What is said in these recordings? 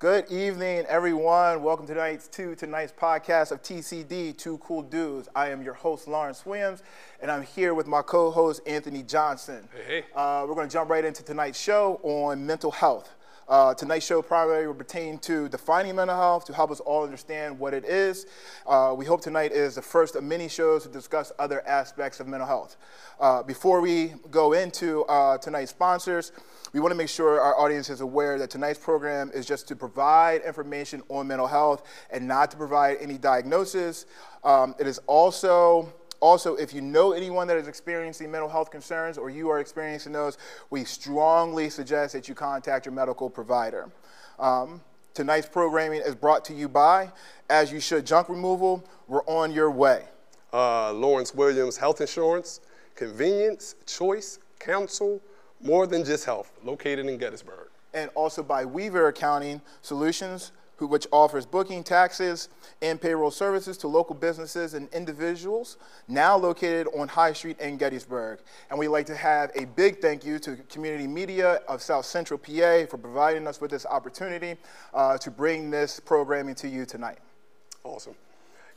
Good evening, everyone. Welcome to tonight's to tonight's podcast of TCD, Two Cool Dudes. I am your host, Lawrence Williams, and I'm here with my co-host, Anthony Johnson. Hey, hey. Uh, we're going to jump right into tonight's show on mental health. Uh, tonight's show primarily will pertain to defining mental health to help us all understand what it is. Uh, we hope tonight is the first of many shows to discuss other aspects of mental health. Uh, before we go into uh, tonight's sponsors, we want to make sure our audience is aware that tonight's program is just to provide information on mental health and not to provide any diagnosis. Um, it is also also, if you know anyone that is experiencing mental health concerns or you are experiencing those, we strongly suggest that you contact your medical provider. Um, tonight's programming is brought to you by As You Should Junk Removal. We're on your way. Uh, Lawrence Williams Health Insurance, convenience, choice, counsel, more than just health, located in Gettysburg. And also by Weaver Accounting Solutions, who, which offers booking, taxes, and payroll services to local businesses and individuals, now located on High Street in Gettysburg. And we'd like to have a big thank you to Community Media of South Central PA for providing us with this opportunity uh, to bring this programming to you tonight. Awesome.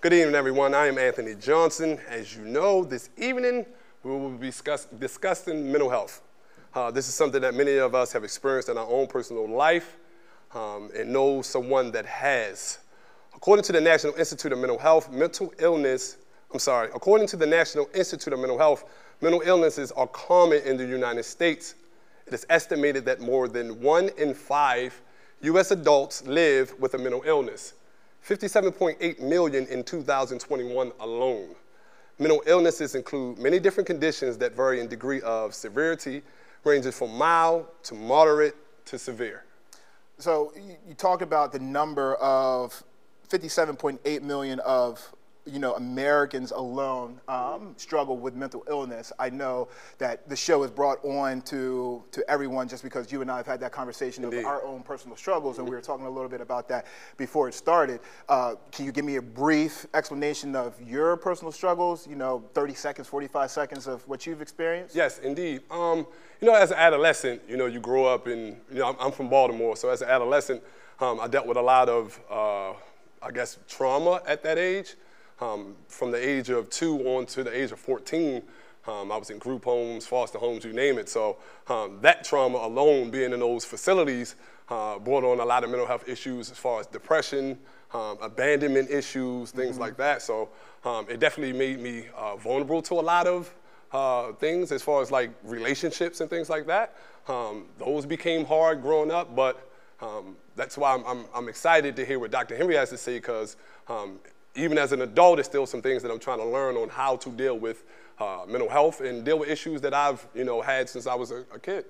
Good evening, everyone. I am Anthony Johnson. As you know, this evening we will be discuss- discussing mental health. Uh, this is something that many of us have experienced in our own personal life um, and know someone that has. According to the National Institute of Mental Health, mental illness, I'm sorry, according to the National Institute of Mental Health, mental illnesses are common in the United States. It is estimated that more than one in five U.S. adults live with a mental illness, 57.8 million in 2021 alone. Mental illnesses include many different conditions that vary in degree of severity, ranging from mild to moderate to severe. So you, talked about the number of 57.8 million of you know Americans alone um, struggle with mental illness. I know that the show is brought on to to everyone just because you and I have had that conversation Indeed. of our own personal struggles, and we were talking a little bit about that before it started. Uh, can you give me a brief explanation of your personal struggles? You know, 30 seconds, 45 seconds of what you've experienced. Yes, indeed. Um, you know, as an adolescent, you know, you grow up in, you know, I'm, I'm from Baltimore, so as an adolescent, um, I dealt with a lot of, uh, I guess, trauma at that age. Um, from the age of two on to the age of 14, um, I was in group homes, foster homes, you name it. So um, that trauma alone, being in those facilities, uh, brought on a lot of mental health issues as far as depression, um, abandonment issues, things like that. So um, it definitely made me uh, vulnerable to a lot of uh, things as far as like relationships and things like that. Um, those became hard growing up, but um, that's why I'm, I'm, I'm excited to hear what Dr. Henry has to say because um, even as an adult, there's still some things that I'm trying to learn on how to deal with uh, mental health and deal with issues that I've you know had since I was a, a kid.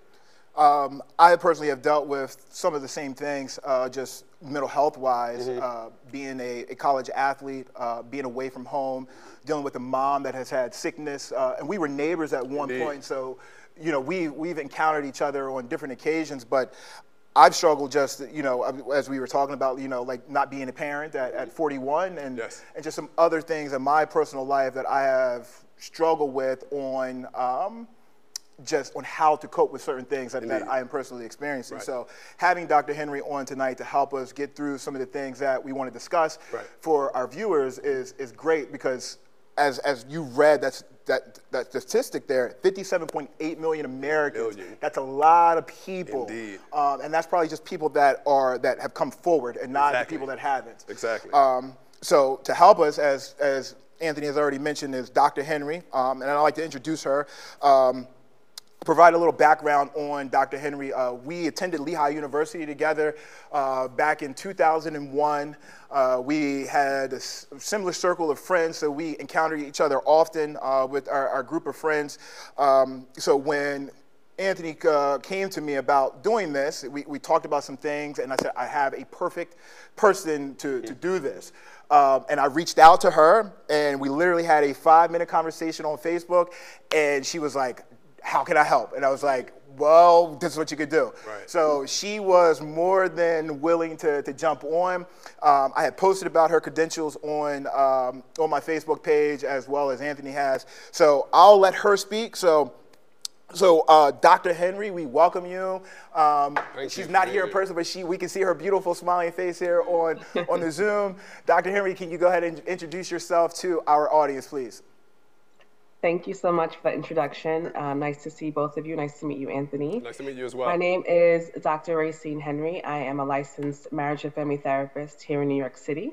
Um, I personally have dealt with some of the same things, uh, just mental health wise, uh, being a, a college athlete, uh, being away from home, dealing with a mom that has had sickness. Uh, and we were neighbors at one Indeed. point, so you know we we've encountered each other on different occasions, but. I've struggled just, you know, as we were talking about, you know, like not being a parent at, at 41 and, Yes. and just some other things in my personal life that I have struggled with on um, just on how to cope with certain things that, that I am personally experiencing. Right. So having Dr. Henry on tonight to help us get through some of the things that we want to discuss Right. for our viewers is, is great because as, as you read that's, that, that statistic there, 57.8 million Americans, Million. that's a lot of people. Indeed. Um, and that's probably just people that are that have come forward and not Exactly. the people that haven't. Exactly. Um, so to help us, as as Anthony has already mentioned, is Dr. Henry, um, and I'd like to introduce her. Provide a little background on Dr. Henry. Uh, we attended Lehigh University together uh, back in 2001. Uh, we had a similar circle of friends, so we encountered each other often uh, with our, our group of friends. Um, so when Anthony uh, came to me about doing this. We, we talked about some things, and I said, I have a perfect person to, to do this. Um, and I reached out to her, and we literally had a five minute conversation on Facebook, and she was like, How can I help? And I was like, well, this is what you could do. Right. So she was more than willing to, to jump on. Um, I had posted about her credentials on, um, on my Facebook page as well as Anthony has. So I'll let her speak. So So, uh, Dr. Henry, we welcome you. Um, she's you not here in person, but she we can see her beautiful smiling face here on on the Zoom. Dr. Henry, can you go ahead and introduce yourself to our audience, please? Thank you so much for the introduction. Um, nice to see both of you. Nice to meet you, Anthony. Nice to meet you as well. My name is Dr. Racine Henry. I am a licensed marriage and family therapist here in New York City.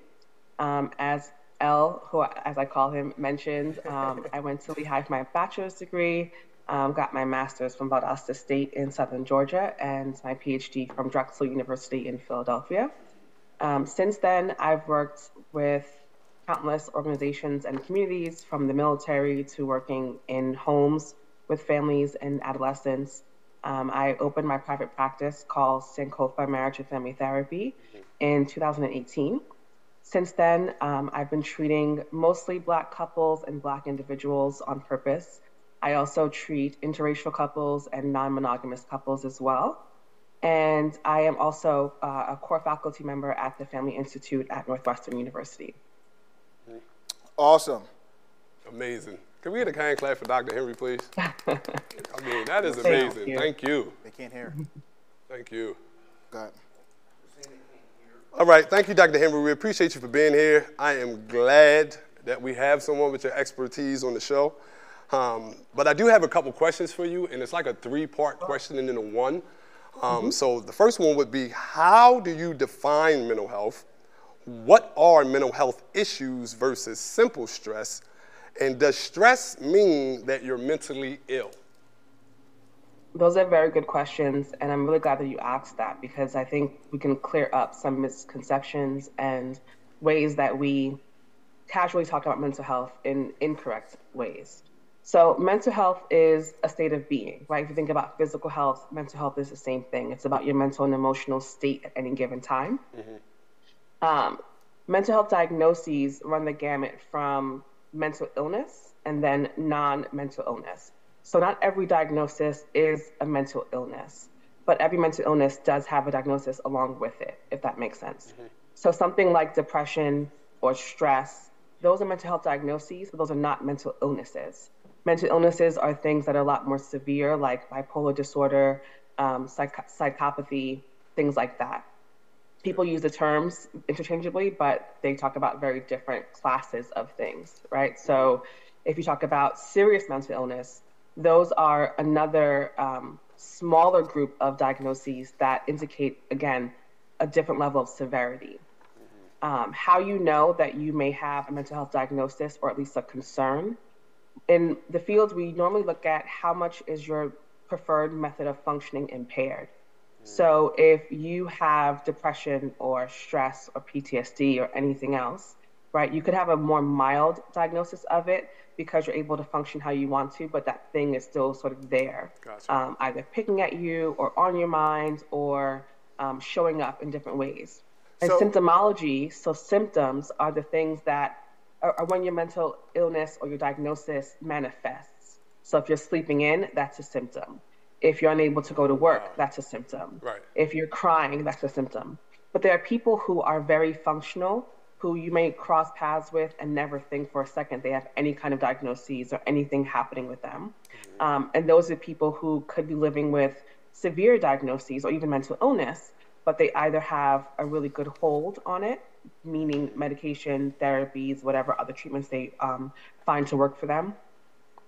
Um, as L, who as I call him, mentioned, um, I went to Lehigh for my bachelor's degree, um, got my master's from Valdosta State in Southern Georgia, and my PhD from Drexel University in Philadelphia. Um, since then, I've worked with countless organizations and communities, from the military to working in homes with families and adolescents. Um, I opened my private practice called Sankofa Marriage and Family Therapy in 2018. Since then, um, I've been treating mostly Black couples and Black individuals on purpose. I also treat interracial couples and non monogamous couples as well. And I am also uh, a core faculty member at the Family Institute at Northwestern University. Awesome. Amazing. Can we get a kind clap for Dr. Henry, please? I mean, that is Thank amazing. you. Thank you. They can't hear. Thank you. Go ahead. All right, thank you, Dr. Henry. We appreciate you for being here. I am glad that we have someone with your expertise on the show. Um, but I do have a couple questions for you, and it's like a three-part question and then a one. Um, So the first one would be, how do you define mental health? What are mental health issues versus simple stress? And does stress mean that you're mentally ill? Those are very good questions, and I'm really glad that you asked that because I think we can clear up some misconceptions and ways that we casually talk about mental health in incorrect ways. So, mental health is a state of being, right? If you think about physical health, mental health is the same thing. It's about your mental and emotional state at any given time. Mm-hmm. Um, mental health diagnoses run the gamut from mental illness and then non mental illness. So, not every diagnosis is a mental illness, but every mental illness does have a diagnosis along with it, if that makes sense. So, something like depression or stress, those are mental health diagnoses, but those are not mental illnesses. Mental illnesses are things that are a lot more severe, like bipolar disorder, um, psych- psychopathy, things like that people use the terms interchangeably, but they talk about very different classes of things, right? So if you talk about serious mental illness, those are another um, smaller group of diagnoses that indicate, again, a different level of severity. Um, how you know that you may have a mental health diagnosis or at least a concern. In the field, we normally look at how much is your preferred method of functioning impaired. So if you have depression or stress or PTSD or anything else, right, you could have a more mild diagnosis of it because you're able to function how you want to, but that thing is still sort of there, Gotcha. um, either picking at you or on your mind or um, showing up in different ways. And So- symptomology, so symptoms are the things that are, are when your mental illness or your diagnosis manifests. So if you're sleeping in, that's a symptom. If you're unable to go to work, that's a symptom. Right. If you're crying, that's a symptom. But there are people who are very functional who you may cross paths with and never think for a second they have any kind of diagnoses or anything happening with them. Um, and those are people who could be living with severe diagnoses or even mental illness, but they either have a really good hold on it, meaning medication, therapies, whatever other treatments they um, find to work for them,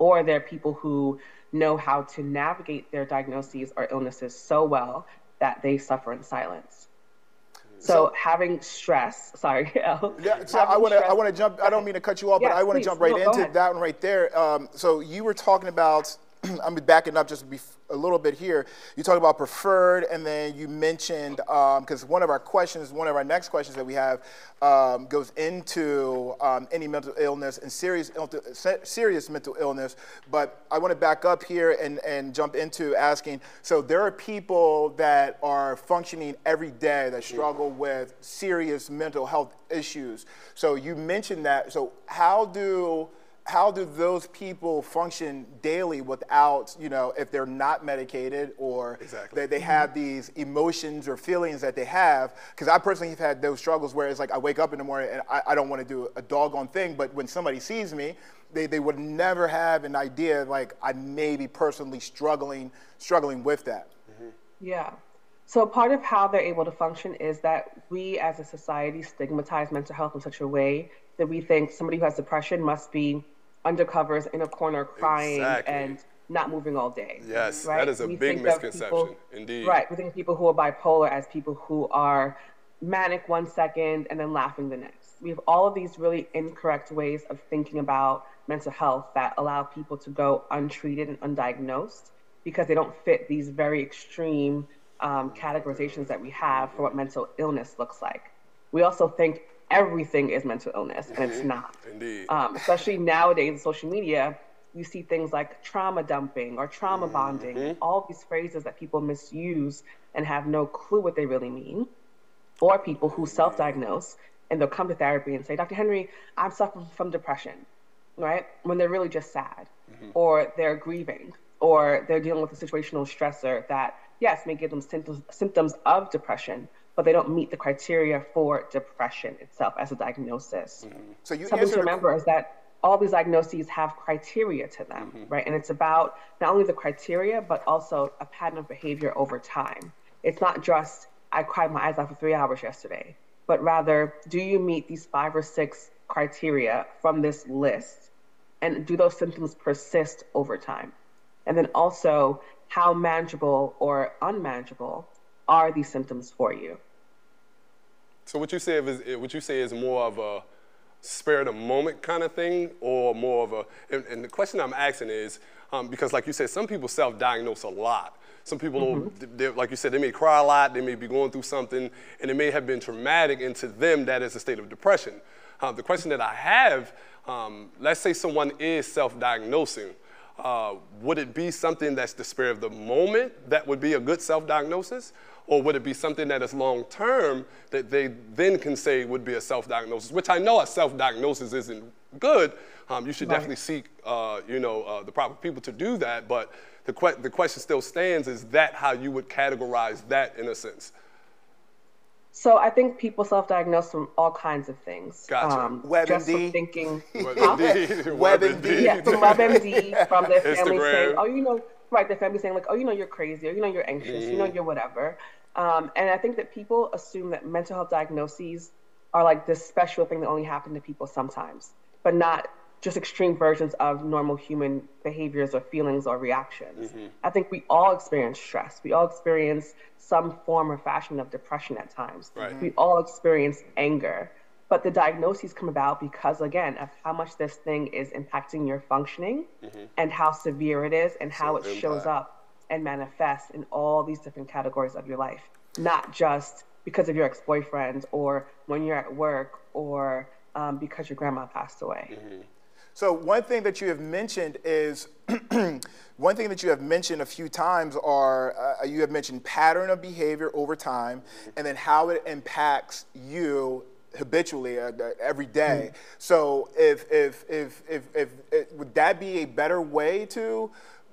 or they're people who know how to navigate their diagnoses or illnesses so well that they suffer in silence. So, having stress, sorry, Yeah, so I want to I want to jump. I don't mean to cut you off, but I want to jump right No, into that one right there. Um, so you were talking about. I'm backing up just a little bit here. You talked about preferred, and then you mentioned because one of our questions, one of our next questions that we have, um, goes into um, any mental illness and serious serious mental illness. But I want to back up here and and jump into asking. So there are people that are functioning every day that struggle with serious mental health issues. So you mentioned that. So how do how do those people function daily without, you know, if they're not medicated or Exactly. they, they have these emotions or feelings that they have? Because I personally have had those struggles where it's like I wake up in the morning and I, I don't want to do a doggone thing, but when somebody sees me, they, they would never have an idea like I may be personally struggling struggling with that. Mm-hmm. Yeah. So part of how they're able to function is that we as a society stigmatize mental health in such a way that we think somebody who has depression must be undercovers in a corner crying Exactly. and not moving all day. Yes, right? that is a We big misconception, people- indeed. Right. We think of people who are bipolar as people who are manic one second and then laughing the next. We have all of these really incorrect ways of thinking about mental health that allow people to go untreated and undiagnosed because they don't fit these very extreme um, categorizations that we have for what mental illness looks like. We also think everything is mental illness, and it's mm-hmm. not. Indeed. Um, especially nowadays in social media, you see things like trauma dumping or trauma mm-hmm. bonding, all these phrases that people misuse and have no clue what they really mean, or people who mm-hmm. self diagnose and they'll come to therapy and say, Dr. Henry, I'm suffering from depression, right? When they're really just sad, or they're grieving, or they're dealing with a situational stressor that, yes, may give them symptoms, symptoms of depression, but they don't meet the criteria for depression itself as a diagnosis. Mm-hmm. So you Something to remember is that all these diagnoses have criteria to them, mm-hmm. right? And it's about not only the criteria, but also a pattern of behavior over time. It's not just, I cried my eyes out for three hours yesterday, but rather, do you meet these five or six criteria from this list? And do those symptoms persist over time? And then also, how manageable or unmanageable are these symptoms for you? So what you say is what you say is more of a spare of the moment kind of thing, or more of a. And, and the question I'm asking is um, because, like you said, some people self-diagnose a lot. Some people, they like you said, they may cry a lot. They may be going through something, and it may have been traumatic, and to them, that is a state of depression. Um, the question that I have, um, let's say someone is self-diagnosing. Uh, would it be something that's the spare of the moment that would be a good self-diagnosis? Or would it be something that is long term that they then can say would be a self diagnosis? Which I know a self diagnosis isn't good. Um, you should Right. definitely seek, uh, you know, uh, the proper people to do that. But the, que- the question still stands: Is that how you would categorize that in a sense? So I think people self-diagnose from all kinds of things. Gotcha. just WebMD. from thinking, WebMD, WebMD. yeah, from WebMD, from their family Instagram. saying, oh, you know, right, their family saying like, oh, you know, you're crazy, or you know, you're anxious, you know, Mm-hmm. you're whatever. Um, and I think that people assume that mental health diagnoses are like this special thing that only happen to people sometimes, but not just extreme versions of normal human behaviors or feelings or reactions. Mm-hmm. I think we all experience stress. We all experience some form or fashion of depression at times. Right. We all experience anger. But the diagnoses come about because, again, of how much this thing is impacting your functioning and how severe it is and how it So shows up and manifests in all these different categories of your life, not just because of your ex boyfriend or when you're at work or um, because your grandma passed away. So one thing that you have mentioned is one thing that you have mentioned a few times are uh, you have mentioned pattern of behavior over time, and then how it impacts you habitually uh, every day. So if if, if if if if would that be a better way to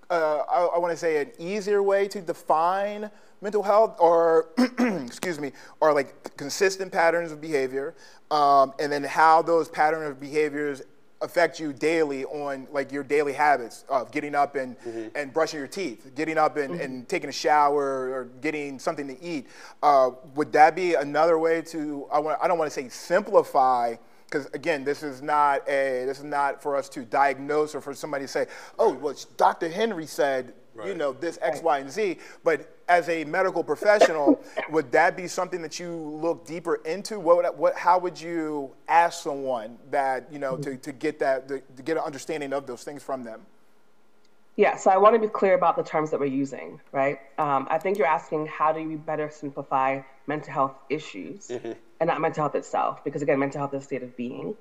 uh, I, I want to say an easier way to define mental health or excuse me or like consistent patterns of behavior um, and then how those pattern of behaviors affect you daily on like your daily habits of getting up and, and brushing your teeth getting up and, and taking a shower or getting something to eat uh, would that be another way to I, want, I don't want to say simplify because again, this is not a this is not for us to diagnose or for somebody to say, oh, well, Dr. Henry said, you know, this X, Y, and Z. But as a medical professional, would that be something that you look deeper into? What, would, what how would you ask someone that you know to, to get that to, to get an understanding of those things from them? Yeah, so I want to be clear about the terms that we're using, right? Um, I think you're asking how do we better simplify mental health issues and not mental health itself, because again, mental health is a state of being.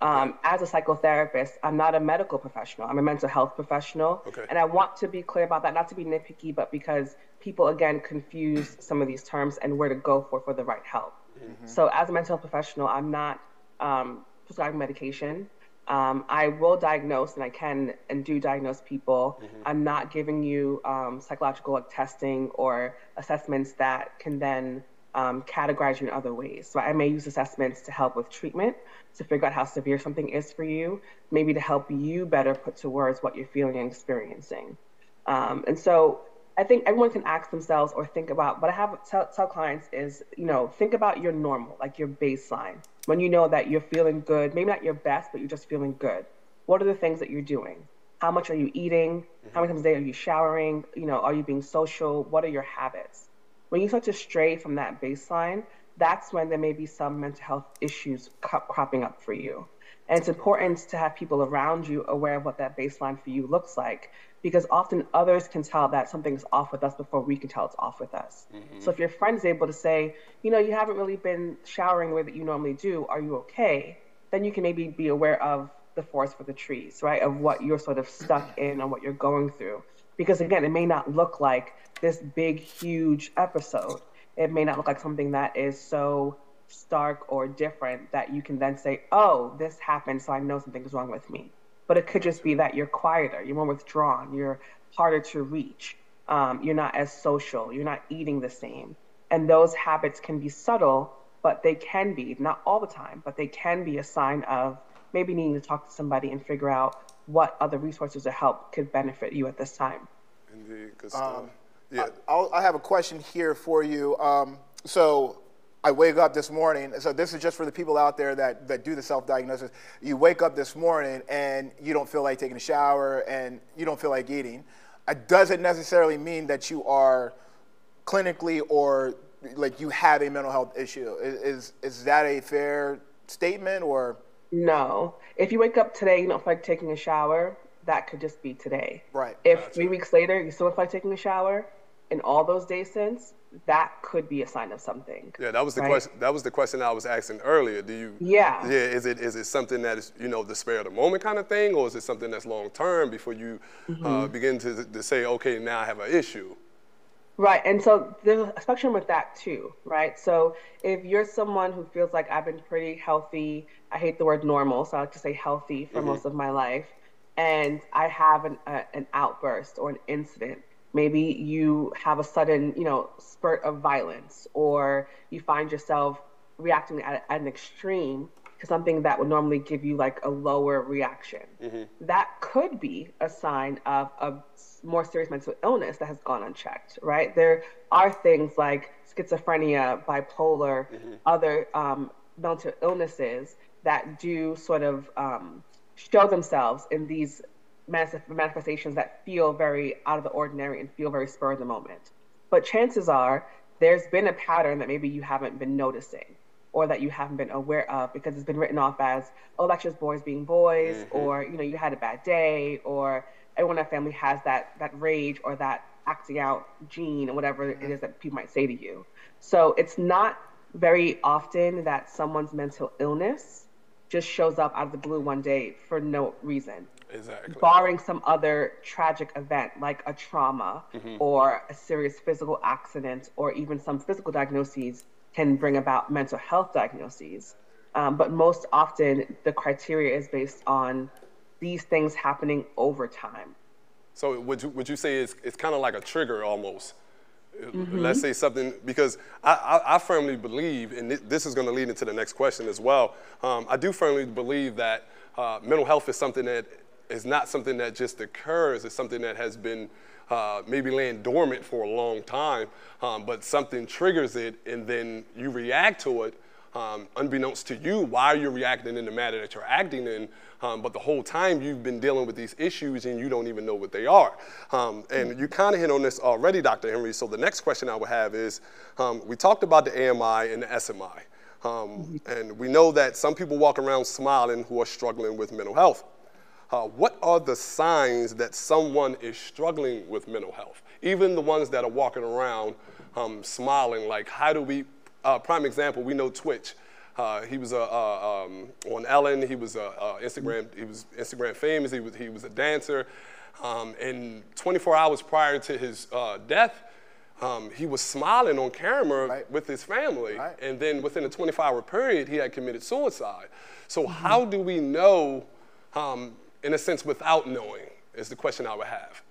Um, as a psychotherapist, I'm not a medical professional. I'm a mental health professional. Okay. And I want to be clear about that, not to be nitpicky, but because people, again, confuse some of these terms and where to go for for the right help. So, as a mental health professional, I'm not um, prescribing medication. Um, I will diagnose, and I can and do diagnose people. Mm-hmm. I'm not giving you um, psychological like, testing or assessments that can then um, categorize you in other ways. So I may use assessments to help with treatment, to figure out how severe something is for you, maybe to help you better put to words what you're feeling and experiencing. Um, and so I think everyone can ask themselves or think about what I have tell, tell clients is, you know, think about your normal, like your baseline when you know that you're feeling good, maybe not your best, but you're just feeling good. What are the things that you're doing? How much are you eating? How many times a day are you showering? You know, are you being social? What are your habits? When you start to stray from that baseline, that's when there may be some mental health issues cropping up for you. And it's important to have people around you aware of what that baseline for you looks like because often others can tell that something's off with us before we can tell it's off with us. Mm-hmm. So if your friend is able to say, you know, you haven't really been showering the way that you normally do, are you okay? Then you can maybe be aware of the forest for the trees, right? Of what you're sort of stuck in and what you're going through. Because again, it may not look like this big, huge episode. It may not look like something that is so stark or different that you can then say, oh, this happened, so I know something's wrong with me but it could just be that you're quieter, you're more withdrawn, you're harder to reach, um, you're not as social, you're not eating the same. And those habits can be subtle, but they can be, not all the time, but they can be a sign of maybe needing to talk to somebody and figure out what other resources or help could benefit you at this time. Indeed, good stuff. Um, yeah. I, I, have a question here for you. Um, so I wake up this morning, so this is just for the people out there that, that do the self diagnosis. You wake up this morning and you don't feel like taking a shower and you don't feel like eating. It doesn't necessarily mean that you are clinically or like you have a mental health issue. Is, is, is that a fair statement or? No. If you wake up today, you don't feel like taking a shower, that could just be today. Right. If gotcha. three weeks later you still feel like taking a shower, in all those days since, that could be a sign of something. Yeah, that was the right? question. That was the question I was asking earlier. Do you? Yeah. Yeah. Is it is it something that is you know the spare of the moment kind of thing, or is it something that's long term before you uh, mm-hmm. uh, begin to to say, okay, now I have an issue? Right, and so there's a spectrum with that too, right? So if you're someone who feels like I've been pretty healthy, I hate the word normal, so I like to say healthy for mm-hmm. most of my life, and I have an, uh, an outburst or an incident maybe you have a sudden you know spurt of violence or you find yourself reacting at, at an extreme to something that would normally give you like a lower reaction mm-hmm. that could be a sign of a more serious mental illness that has gone unchecked right there are things like schizophrenia bipolar mm-hmm. other um, mental illnesses that do sort of um, show themselves in these manifestations that feel very out of the ordinary and feel very spur of the moment. But chances are there's been a pattern that maybe you haven't been noticing or that you haven't been aware of because it's been written off as, oh, that's just boys being boys, mm-hmm. or, you know, you had a bad day, or everyone in that family has that, that rage or that acting out gene or whatever mm-hmm. it is that people might say to you. So it's not very often that someone's mental illness just shows up out of the blue one day for no reason. Exactly. Barring some other tragic event like a trauma mm-hmm. or a serious physical accident or even some physical diagnoses can bring about mental health diagnoses. Um, but most often, the criteria is based on these things happening over time. So, would you, would you say it's, it's kind of like a trigger almost? Mm-hmm. Let's say something, because I, I, I firmly believe, and this is going to lead into the next question as well. Um, I do firmly believe that uh, mental health is something that is not something that just occurs. It's something that has been uh, maybe laying dormant for a long time, um, but something triggers it, and then you react to it. Um, unbeknownst to you, why you're reacting in the manner that you're acting in, um, but the whole time you've been dealing with these issues and you don't even know what they are. Um, and you kind of hit on this already, Dr. Henry. So the next question I would have is, um, we talked about the AMI and the SMI. Um, and we know that some people walk around smiling who are struggling with mental health. Uh, what are the signs that someone is struggling with mental health? Even the ones that are walking around um, smiling, like how do we, uh, prime example, we know Twitch. Uh, he was um, on Ellen. He was Instagram. He was Instagram famous. He was he was a dancer. Um, and 24 hours prior to his uh, death, um, he was smiling on camera right. with his family. Right. And then within a 24 hour period, he had committed suicide. So, mm-hmm. how do we know um, in a sense, without knowing? Is the question I would have.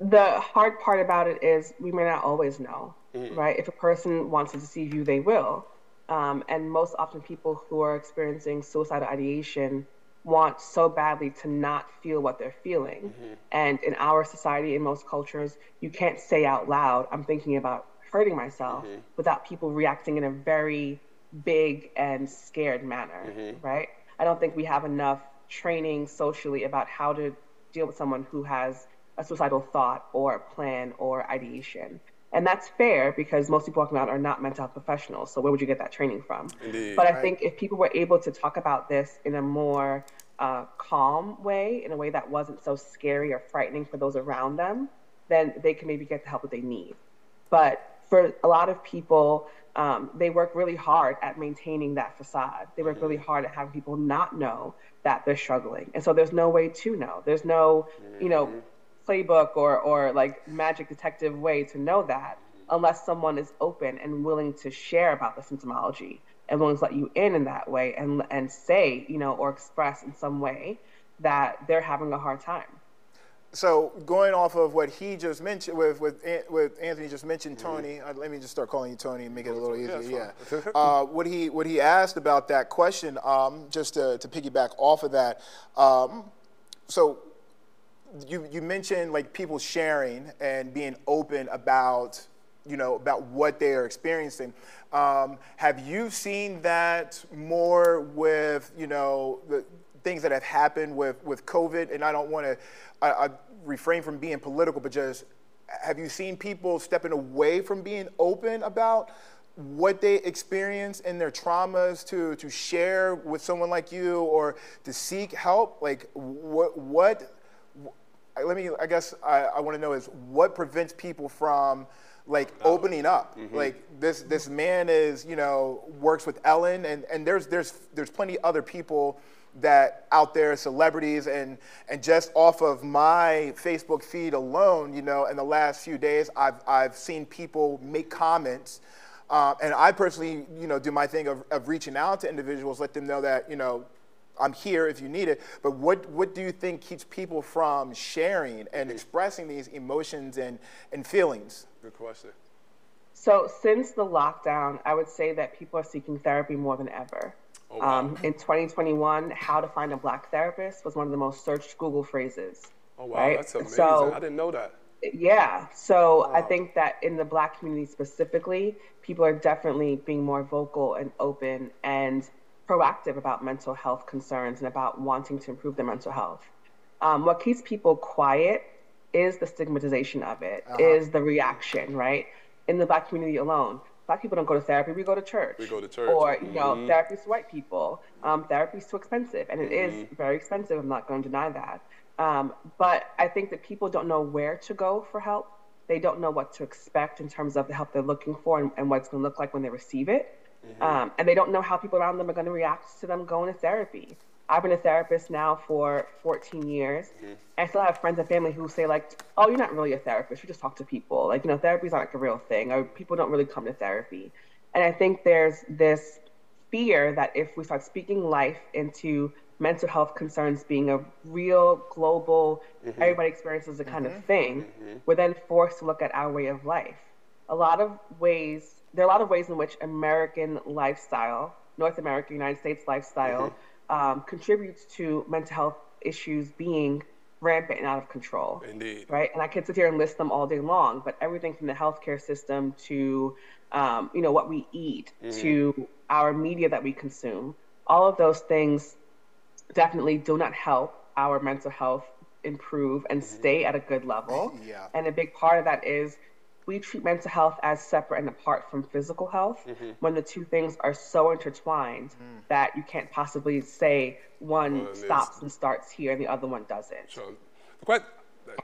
The hard part about it is we may not always know, mm-hmm. right? If a person wants to deceive you, they will. Um, and most often, people who are experiencing suicidal ideation want so badly to not feel what they're feeling. Mm-hmm. And in our society, in most cultures, you can't say out loud, I'm thinking about hurting myself mm-hmm. without people reacting in a very big and scared manner, mm-hmm. right? I don't think we have enough training socially about how to deal with someone who has a suicidal thought or plan or ideation. And that's fair because most people walking around are not mental health professionals. So where would you get that training from? Indeed, but I right. think if people were able to talk about this in a more uh, calm way, in a way that wasn't so scary or frightening for those around them, then they can maybe get the help that they need. But for a lot of people, um, they work really hard at maintaining that facade. They work really hard at having people not know that they're struggling. And so there's no way to know. There's no, you know, mm-hmm. playbook or, or like magic detective way to know that unless someone is open and willing to share about the symptomology and willing to let you in in that way and, and say, you know, or express in some way that they're having a hard time so going off of what he just mentioned, with with, with Anthony just mentioned, mm-hmm. Tony. Mm-hmm. Uh, let me just start calling you Tony and make it a little easier. Yeah. yeah. uh, what he what he asked about that question, um, just to, to piggyback off of that. Um, so you you mentioned like people sharing and being open about you know about what they are experiencing. Um, have you seen that more with you know the things that have happened with, with COVID, and I don't want to I, I refrain from being political, but just have you seen people stepping away from being open about what they experience in their traumas to, to share with someone like you or to seek help? Like, what, what let me, I guess I, I want to know is what prevents people from like opening up. Mm-hmm. Like this this man is, you know, works with Ellen and, and there's there's there's plenty other people that out there, celebrities, and and just off of my Facebook feed alone, you know, in the last few days, I've I've seen people make comments, uh, and I personally, you know, do my thing of, of reaching out to individuals, let them know that you know. I'm here if you need it, but what, what do you think keeps people from sharing and expressing these emotions and, and feelings? Good question. So, since the lockdown, I would say that people are seeking therapy more than ever. Oh, wow. um, in 2021, how to find a black therapist was one of the most searched Google phrases. Oh wow, right? that's amazing! So, I didn't know that. Yeah, so wow. I think that in the black community specifically, people are definitely being more vocal and open and proactive about mental health concerns and about wanting to improve their mental health. Um, what keeps people quiet is the stigmatization of it, uh-huh. is the reaction, right? In the black community alone, black people don't go to therapy. We go to church. We go to church. Or you know, mm-hmm. therapy is white people. Um, therapy is too expensive, and it mm-hmm. is very expensive. I'm not going to deny that. Um, but I think that people don't know where to go for help. They don't know what to expect in terms of the help they're looking for and, and what it's going to look like when they receive it. Mm-hmm. Um, and they don't know how people around them are going to react to them going to therapy. I've been a therapist now for 14 years. Mm-hmm. I still have friends and family who say like, "Oh, you're not really a therapist. You just talk to people. Like, you know, therapy's not like a real thing, or people don't really come to therapy." And I think there's this fear that if we start speaking life into mental health concerns being a real global, mm-hmm. everybody experiences a kind mm-hmm. of thing, mm-hmm. we're then forced to look at our way of life. A lot of ways, there are a lot of ways in which American lifestyle, North American, United States lifestyle mm-hmm um, contributes to mental health issues being rampant and out of control. Indeed. Right. And I could sit here and list them all day long, but everything from the healthcare system to, um, you know, what we eat mm-hmm. to our media that we consume, all of those things definitely do not help our mental health improve and mm-hmm. stay at a good level. yeah. And a big part of that is we treat mental health as separate and apart from physical health mm-hmm. when the two things are so intertwined mm. that you can't possibly say one well, stops and starts here and the other one doesn't. Sure. The, que-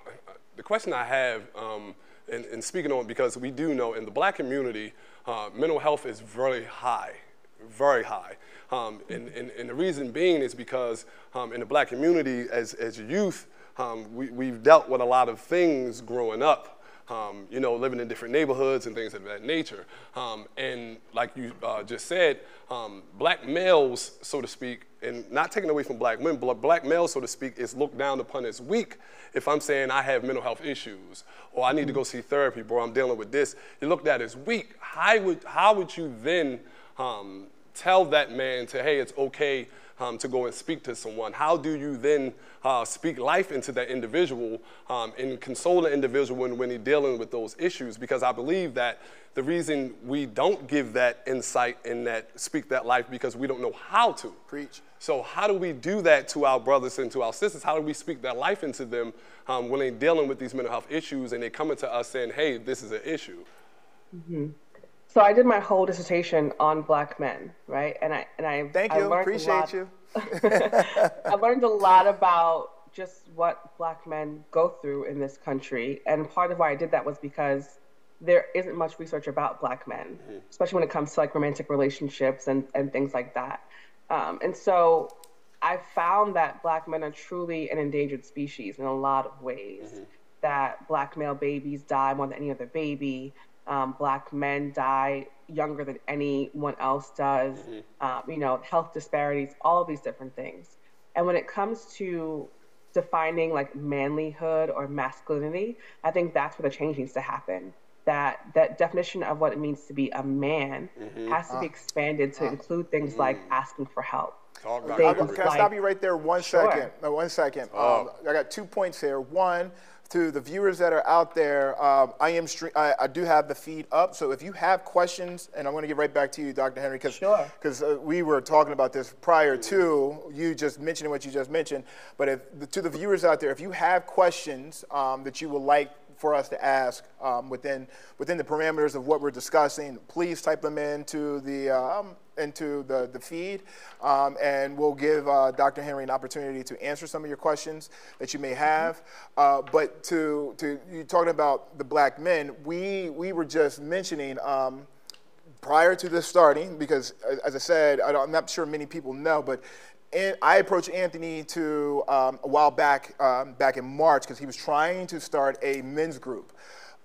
the question I have, um, and, and, speaking on because we do know in the black community, uh, mental health is very high, very high. Um, and, and, and, the reason being is because um, in the black community, as, as youth, um, we, we've dealt with a lot of things growing up um, you know, living in different neighborhoods and things of that nature. Um, and like you uh, just said, um, black males, so to speak, and not taking away from black women, but black males, so to speak, is looked down upon as weak if I'm saying I have mental health issues or I need to go see therapy, bro, I'm dealing with this. You're looked at as weak. How would, how would you then um, tell that man to, hey, it's okay um, to go and speak to someone? How do you then uh, speak life into that individual um, and console the individual when, when he's dealing with those issues? Because I believe that the reason we don't give that insight and that speak that life because we don't know how to. Preach. So how do we do that to our brothers and to our sisters? How do we speak that life into them um, when they're dealing with these mental health issues and they're coming to us saying, "Hey, this is an issue." Mm-hmm. So I did my whole dissertation on black men, right? And I and I thank I you, appreciate you. I learned a lot about just what black men go through in this country, and part of why I did that was because there isn't much research about black men, mm-hmm. especially when it comes to like romantic relationships and and things like that. Um, and so I found that black men are truly an endangered species in a lot of ways. Mm-hmm. That black male babies die more than any other baby. Um, black men die younger than anyone else does. Mm-hmm. Um, you know, health disparities, all of these different things. And when it comes to defining like manlyhood or masculinity, I think that's where the change needs to happen. That that definition of what it means to be a man mm-hmm. has to be expanded to uh, include things mm-hmm. like asking for help. Can I stop you right there one sure. second? No, one second. Oh. Um, I got two points here. One, to the viewers that are out there, um, I am stream- I, I, do have the feed up. So if you have questions, and I'm going to get right back to you, Dr. Henry, because because sure. uh, we were talking about this prior to you just mentioning what you just mentioned. But if to the viewers out there, if you have questions um, that you would like for us to ask um, within within the parameters of what we're discussing, please type them into the um, into the, the feed, um, and we'll give uh, Dr. Henry an opportunity to answer some of your questions that you may have. Uh, but to, to you talking about the black men, we, we were just mentioning um, prior to this starting, because as I said, I am not sure many people know, but I approached Anthony to um, a while back, um, back in March, because he was trying to start a men's group.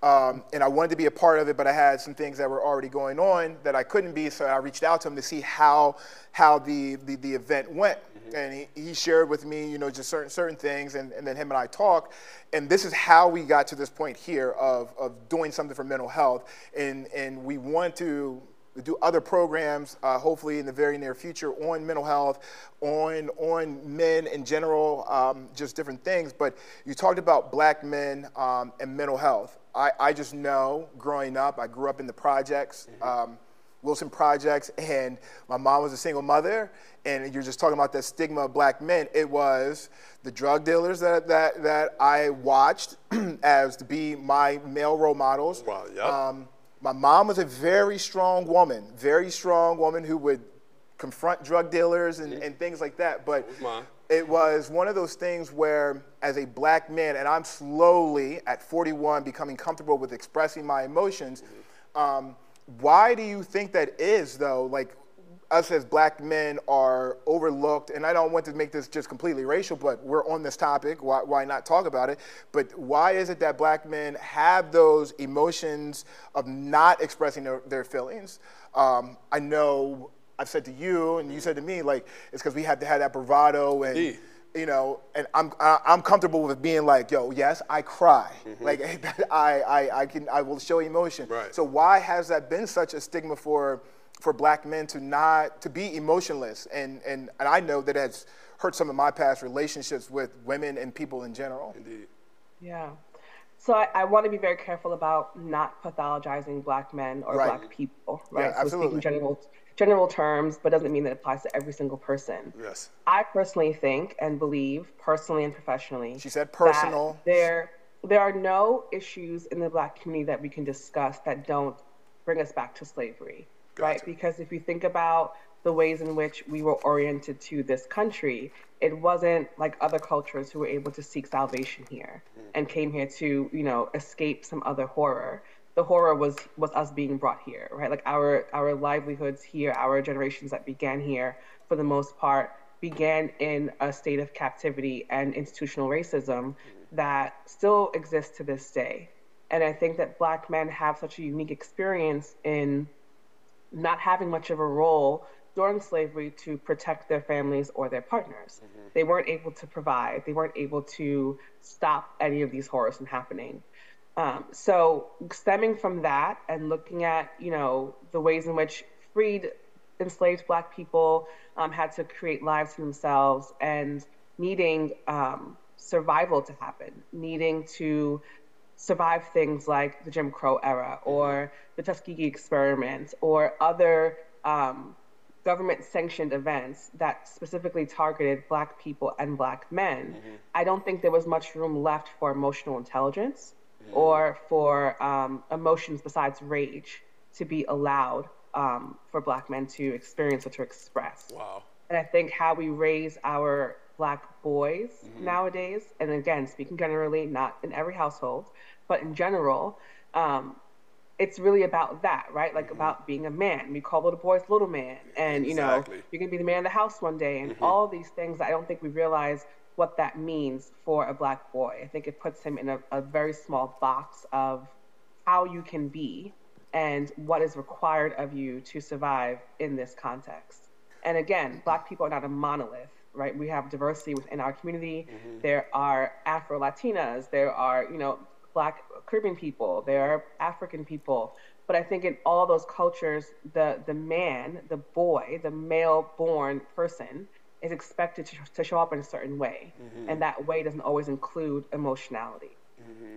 Um, and I wanted to be a part of it, but I had some things that were already going on that I couldn't be. So I reached out to him to see how how the the, the event went. Mm-hmm. And he, he shared with me, you know, just certain certain things, and, and then him and I talked. And this is how we got to this point here of, of doing something for mental health. And and we want to do other programs, uh, hopefully in the very near future, on mental health, on on men in general, um, just different things. But you talked about black men um, and mental health. I, I just know growing up, I grew up in the projects, mm-hmm. um, Wilson Projects, and my mom was a single mother. And you're just talking about that stigma of black men. It was the drug dealers that, that, that I watched as to be my male role models. Wow, yep. Um, my mom was a very strong woman, very strong woman who would confront drug dealers and, mm-hmm. and things like that. But it was one of those things where, as a black man, and I'm slowly at 41 becoming comfortable with expressing my emotions. Mm-hmm. Um, why do you think that is, though? Like, us as black men are overlooked, and I don't want to make this just completely racial, but we're on this topic. Why, why not talk about it? But why is it that black men have those emotions of not expressing their, their feelings? Um, I know I've said to you and you said to me, like, it's because we had to have that bravado and, yeah. you know, and I'm, I'm comfortable with being like, yo, yes, I cry. Mm-hmm. Like, I, I, I, can, I will show emotion. Right. So why has that been such a stigma for, for black men to not, to be emotionless? And, and, and I know that has hurt some of my past relationships with women and people in general. Indeed. Yeah. So I, I, want to be very careful about not pathologizing black men or right. black people, right? Yeah, absolutely. So speaking general, general terms, but doesn't mean that it applies to every single person. Yes. I personally think and believe, personally and professionally, she said personal. There, there are no issues in the Black community that we can discuss that don't bring us back to slavery, gotcha. right? Because if you think about the ways in which we were oriented to this country, it wasn't like other cultures who were able to seek salvation here mm. and came here to, you know, escape some other horror the horror was was us being brought here, right? Like our our livelihoods here, our generations that began here, for the most part, began in a state of captivity and institutional racism that still exists to this day. and I think that black men have such a unique experience in not having much of a role during slavery to protect their families or their partners. Mm-hmm. They weren't able to provide, they weren't able to stop any of these horrors from happening. Um, so stemming from that and looking at, you know, the ways in which freed enslaved black people um, had to create lives for themselves and needing um, survival to happen, needing to survive things like the Jim Crow era or the Tuskegee experiment or other um, government sanctioned events that specifically targeted black people and black men, mm-hmm. I don't think there was much room left for emotional intelligence mm-hmm. or for um, emotions besides rage to be allowed um, for black men to experience or to express. Wow. And I think how we raise our black boys mm-hmm. nowadays, and again, speaking generally, not in every household, but in general, um, it's really about that, right? Like mm-hmm. about being a man. We call little boys little man, and you know you're gonna be the man of the house one day, and mm-hmm. all these things. I don't think we realize what that means for a black boy. I think it puts him in a, a very small box of how you can be and what is required of you to survive in this context. And again, black people are not a monolith, right? We have diversity within our community. Mm-hmm. There are Afro Latinas, there are, you know, black Caribbean people, there are African people. But I think in all those cultures, the the man, the boy, the male born person is expected to, to show up in a certain way. Mm-hmm. And that way doesn't always include emotionality. Mm-hmm.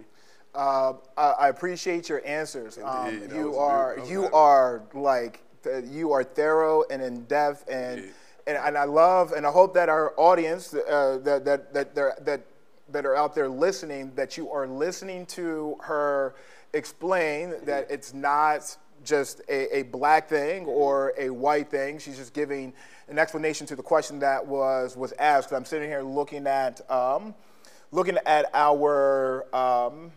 Uh, I appreciate your answers. Um, you are you are like you are thorough and in depth and, and and I love and I hope that our audience uh, that that that that that are out there listening that you are listening to her explain that it's not just a, a, black thing or a white thing. She's just giving an explanation to the question that was was asked. I'm sitting here looking at um, looking at our um,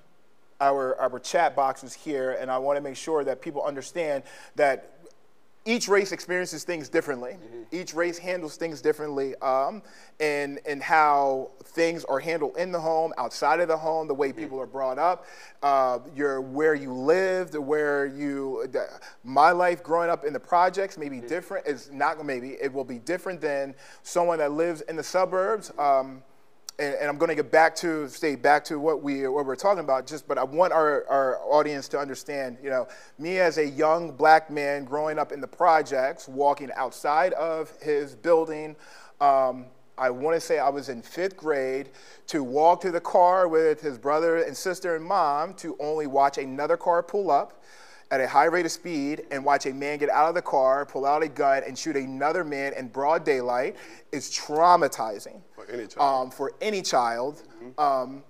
our our chat boxes here, and I want to make sure that people understand that each race experiences things differently. Mm-hmm. Each race handles things differently, um, and and how things are handled in the home, outside of the home, the way mm-hmm. people are brought up, uh, your where you lived, where you. The, my life growing up in the projects may be mm-hmm. different. It's not maybe it will be different than someone that lives in the suburbs. Um, and, and I'm going to get back to stay back to what we what we're talking about. Just, but I want our, our audience to understand. You know, me as a young black man growing up in the projects, walking outside of his building. Um, I want to say I was in fifth grade to walk to the car with his brother and sister and mom to only watch another car pull up at a high rate of speed and watch a man get out of the car, pull out a gun, and shoot another man in broad daylight is traumatizing for any child. Um, for any child. Mm-hmm. Um,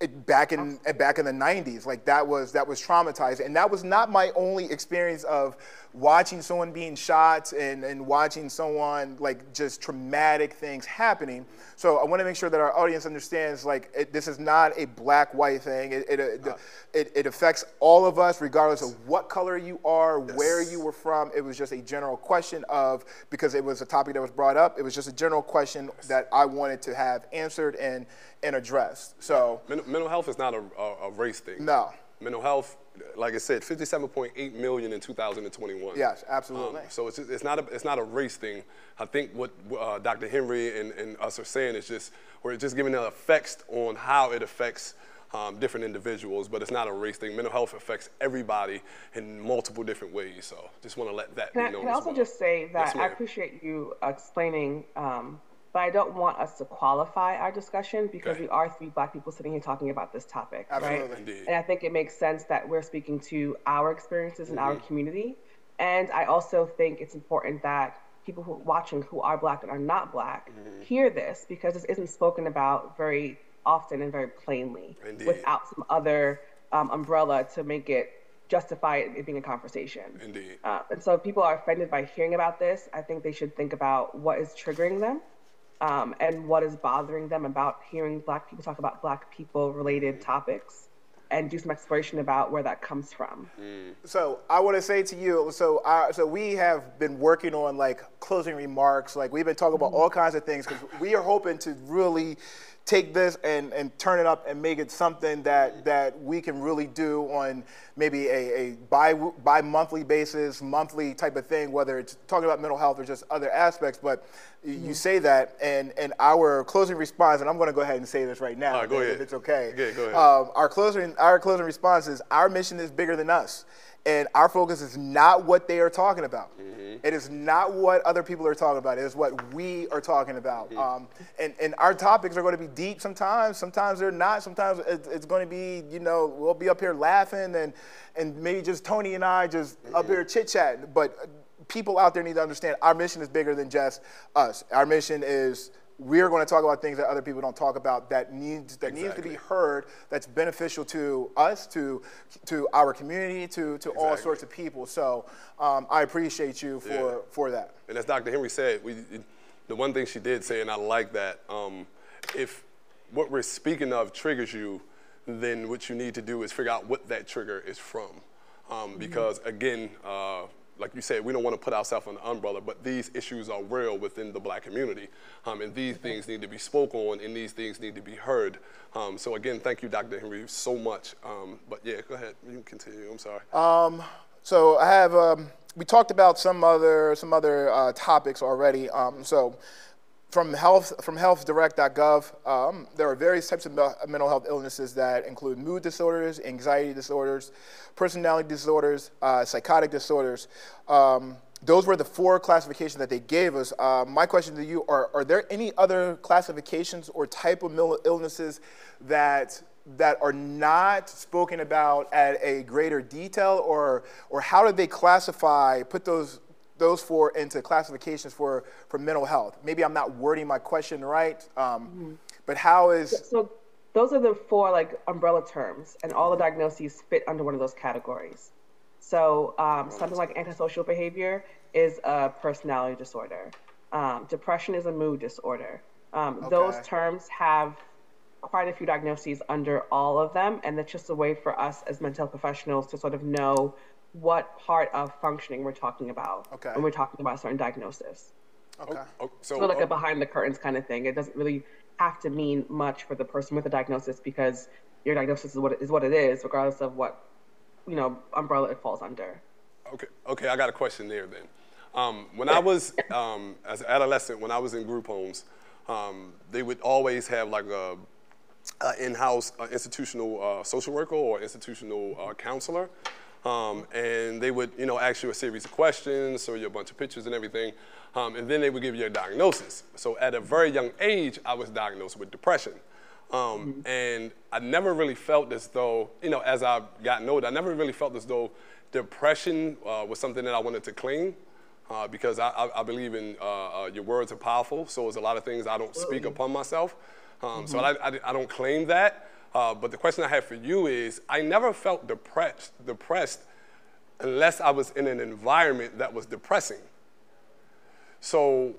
it, back in back in the 90s like that was that was traumatizing and that was not my only experience of watching someone being shot and, and watching someone like just traumatic things happening so i want to make sure that our audience understands like it, this is not a black white thing it, it, uh, it, it, affects all of us regardless of what color you are yes. where you were from it was just a general question of because it was a topic that was brought up it was just a general question yes. that i wanted to have answered and and addressed. So mental, mental health is not a, a, a, race thing. No. Mental health, like I said, 57.8 million in 2021. Yes, absolutely. Um, so it's, it's not a it's not a race thing. I think what uh, Dr. Henry and, and us are saying is just we're just giving the effects on how it affects um, different individuals, but it's not a race thing. Mental health affects everybody in multiple different ways. So just want to let that can be known. I, can I also well. just say that yes, I appreciate you explaining um, but I don't want us to qualify our discussion because okay. we are three black people sitting here talking about this topic, Absolutely. right? Indeed. And I think it makes sense that we're speaking to our experiences in mm-hmm. our community. And I also think it's important that people who are watching who are black and are not black mm-hmm. hear this because this isn't spoken about very often and very plainly Indeed. without some other um, umbrella to make it justify it being a conversation. Indeed. Uh, and so if people are offended by hearing about this, I think they should think about what is triggering them um, and what is bothering them about hearing Black people talk about Black people related topics and do some exploration about where that comes from. Mm. So I want to say to you, so uh, so we have been working on like closing remarks, like we've been talking about mm-hmm. all kinds of things because we are hoping to really take this and, and turn it up and make it something that, that we can really do on maybe a, a bi, bi-monthly basis, monthly type of thing, whether it's talking about mental health or just other aspects. But mm-hmm. you say that, and, and our closing response, and I'm going to go ahead and say this right now, go ahead. if it's okay. Okay, go ahead. Um, our, closing, our closing response is our mission is bigger than us and our focus is not what they are talking about. Mm-hmm. It is not what other people are talking about. It is what we are talking about. Mm-hmm. Um, and, and our topics are going to be deep sometimes. Sometimes they're not. Sometimes it's, it's, going to be, you know, we'll be up here laughing and, and maybe just Tony and I just mm-hmm. up here chit chatting. But people out there need to understand our mission is bigger than just us. Our mission is we're going to talk about things that other people don't talk about that needs that exactly. needs to be heard that's beneficial to us to to our community to to exactly. all sorts of people so um, i appreciate you for yeah. for that and as dr henry said we the one thing she did say and i like that um, if what we're speaking of triggers you then what you need to do is figure out what that trigger is from um, mm-hmm. because again uh, like you said, we don't want to put ourselves on the umbrella, but these issues are real within the black community. Um, and these things need to be spoken on and these things need to be heard. Um, so again, thank you, Dr. Henry, so much. Um, but yeah, go ahead, you can continue, I'm sorry. Um, so I have, um, we talked about some other, some other uh, topics already. Um, so from health from healthdirect.gov, um, there are various types of mental health illnesses that include mood disorders, anxiety disorders, personality disorders, uh, psychotic disorders. Um, those were the four classifications that they gave us. Uh, my question to you are: Are there any other classifications or type of mental illnesses that that are not spoken about at a greater detail, or or how do they classify, put those those four into classifications for, for mental health. Maybe I'm not wording my question right, um, mm-hmm. but how is. So those are the four like umbrella terms, and all the diagnoses fit under one of those categories. So um, something like antisocial behavior is a personality disorder. Um, depression is a mood disorder. Um, okay. Those terms have quite a few diagnoses under all of them, and that's just a way for us as mental health professionals to sort of know what part of functioning we're talking about okay. when we're talking about a certain diagnosis. Okay. Oh, oh, so, so like oh. a behind the curtains kind of thing. It doesn't really have to mean much for the person with a diagnosis because your diagnosis is what it is, what it is regardless of what you know umbrella it falls under. Okay. Okay. I got a question there then. Um, when I was um, as an adolescent, when I was in group homes, um, they would always have like a, a in-house uh, institutional uh, social worker or institutional uh, counselor um, and they would, you know, ask you a series of questions, show you a bunch of pictures and everything, um, and then they would give you a diagnosis. So at a very young age, I was diagnosed with depression. Um, mm-hmm. And I never really felt as though, you know, as I got older, I never really felt as though depression uh, was something that I wanted to claim. Uh, because I, I, I, believe in uh, uh your words are powerful, so there's a lot of things I don't speak upon myself. Um, mm-hmm. So I, I, I, don't claim that. Uh, but the question I have for you is I never felt depressed, depressed unless I was in an environment that was depressing. So,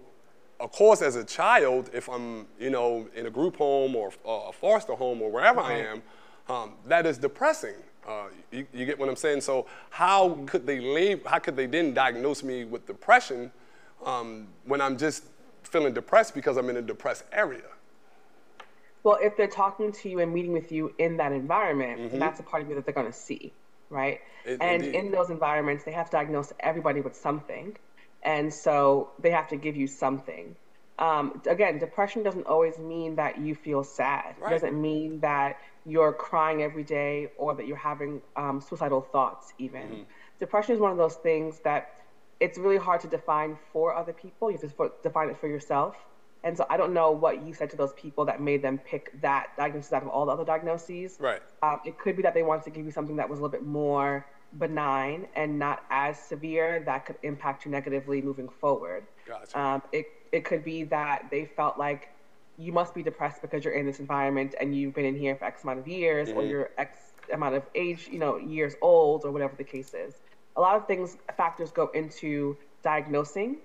of course, as a child, if I'm, you know, in a group home or a foster home or wherever I am, um, that is depressing. Uh, you, you, get what I'm saying? So how could they leave, how could they then diagnose me with depression um, when I'm just feeling depressed because I'm in a depressed area? Well, if they're talking to you and meeting with you in that environment, mm-hmm. that's a part of you that they're going to see, right? It, and indeed. in those environments, they have to diagnose everybody with something. And so they have to give you something. Um, again, depression doesn't always mean that you feel sad. Right. It doesn't mean that you're crying every day or that you're having um, suicidal thoughts, even. Mm-hmm. Depression is one of those things that it's really hard to define for other people. You have to define it for yourself. And so I don't know what you said to those people that made them pick that diagnosis out of all the other diagnoses. Right. Um, it could be that they wanted to give you something that was a little bit more benign and not as severe that could impact you negatively moving forward. Gotcha. Um, it, it could be that they felt like you must be depressed because you're in this environment and you've been in here for X amount of years mm-hmm. or you're X amount of age, you know, years old or whatever the case is. A lot of things, factors go into diagnosing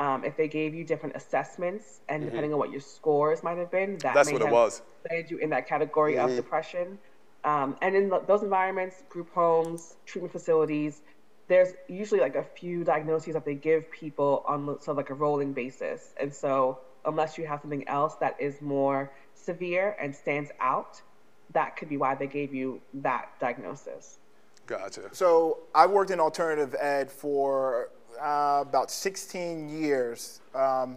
um, if they gave you different assessments and mm-hmm. depending on what your scores might have been, that that's may what have it was. Placed you in that category mm-hmm. of depression. Um, and in those environments, group homes, treatment facilities, there's usually like a few diagnoses that they give people on sort of like a rolling basis. And so unless you have something else that is more severe and stands out, that could be why they gave you that diagnosis. Gotcha. So I worked in alternative ed for uh, about 16 years, um,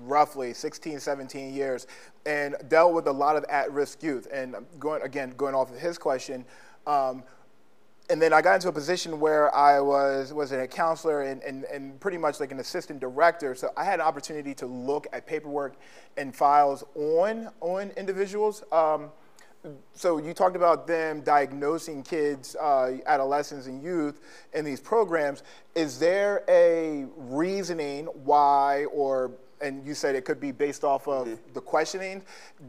roughly 16, 17 years, and dealt with a lot of at-risk youth. And going again, going off of his question. Um, and then I got into a position where I was was a counselor and, and, and pretty much like an assistant director. So I had an opportunity to look at paperwork and files on on individuals. Um, so you talked about them diagnosing kids, uh, adolescents, and youth in these programs. Is there a reasoning why, or and you said it could be based off of mm-hmm. the questioning.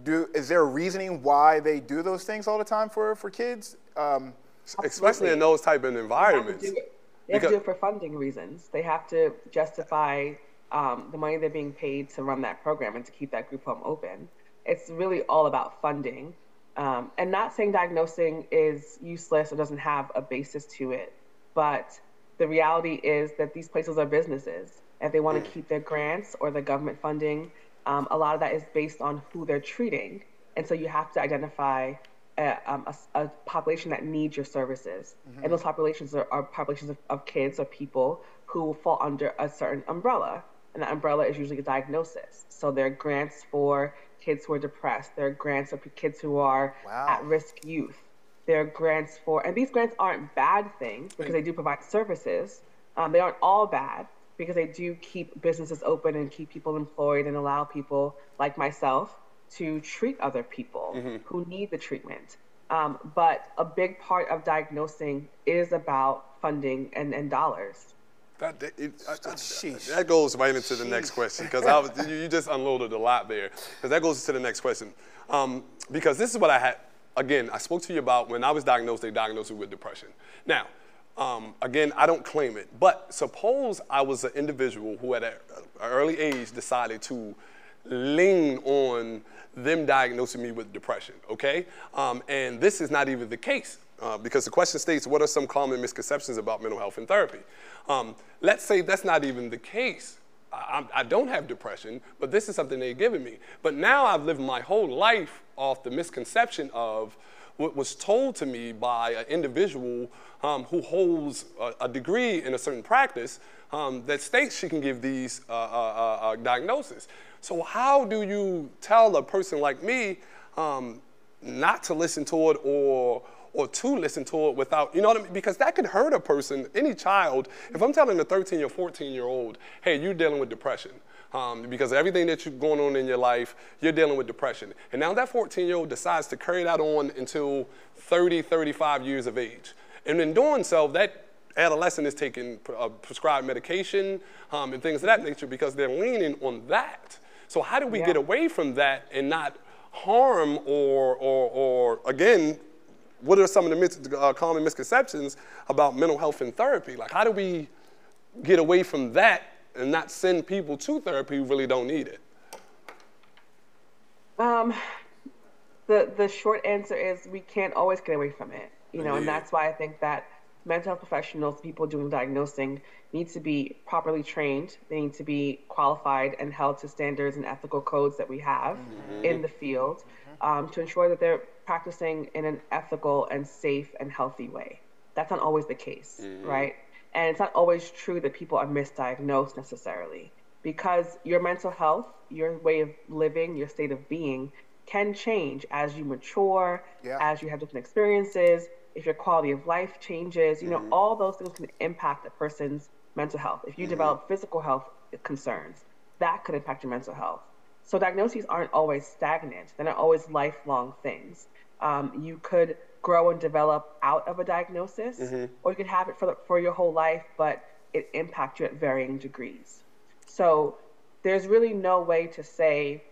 Do is there a reasoning why they do those things all the time for for kids? Um, Especially in those type of environments. They have to do it, they have to do it for funding reasons. They have to justify um, the money they're being paid to run that program and to keep that group home open. It's really all about funding. Um, and not saying diagnosing is useless or doesn't have a basis to it, but the reality is that these places are businesses. If they want to keep their grants or the government funding, um, a lot of that is based on who they're treating. And so you have to identify a, um, a, a population that needs your services. Mm-hmm. And those populations are, are populations of, of kids or people who fall under a certain umbrella. And that umbrella is usually a diagnosis. So there are grants for kids who are depressed. There are grants for kids who are wow. at risk youth. There are grants for, and these grants aren't bad things because they do provide services. Um, they aren't all bad because they do keep businesses open and keep people employed and allow people like myself to treat other people mm-hmm. who need the treatment. Um, but a big part of diagnosing is about funding and, and dollars. That, it, I, I, that goes right into the next question because you, you, just unloaded a lot there. Because that goes to the next question. Um, because this is what I had, again, I spoke to you about when I was diagnosed, they diagnosed me with depression. Now, um, again, I don't claim it, but suppose I was an individual who at an early age decided to lean on them diagnosing me with depression, okay? Um, and this is not even the case uh, because the question states, what are some common misconceptions about mental health and therapy? Um, let's say that's not even the case. I, I, don't have depression, but this is something they've given me. But now I've lived my whole life off the misconception of what was told to me by an individual um, who holds a, a, degree in a certain practice um, that states she can give these uh, uh, uh, uh diagnoses. So how do you tell a person like me um, not to listen to it or or to listen to it without, you know what I mean? Because that could hurt a person, any child. If I'm telling a 13 or 14 year old, hey, you're dealing with depression, um, because everything that you're going on in your life, you're dealing with depression. And now that 14 year old decides to carry that on until 30, 35 years of age. And in doing so, that adolescent is taking uh, prescribed medication um, and things of that nature because they're leaning on that. So how do we yeah. get away from that and not harm or, or, or again, what are some of the mis- uh, common misconceptions about mental health and therapy? Like, how do we get away from that and not send people to therapy who really don't need it? Um, the the short answer is we can't always get away from it. You know, Indeed. and that's why I think that mental health professionals, people doing diagnosing, need to be properly trained. They need to be qualified and held to standards and ethical codes that we have mm-hmm. in the field um, to ensure that they're practicing in an ethical and safe and healthy way. That's not always the case, mm-hmm. right? And it's not always true that people are misdiagnosed necessarily because your mental health, your way of living, your state of being can change as you mature, yeah. as you have different experiences, if your quality of life changes, you know, mm-hmm. all those things can impact a person's mental health. If you mm-hmm. develop physical health concerns, that could impact your mental health. So diagnoses aren't always stagnant; they're not always lifelong things. Um, you could grow and develop out of a diagnosis, mm-hmm. or you could have it for the, for your whole life, but it impacts you at varying degrees. So there's really no way to say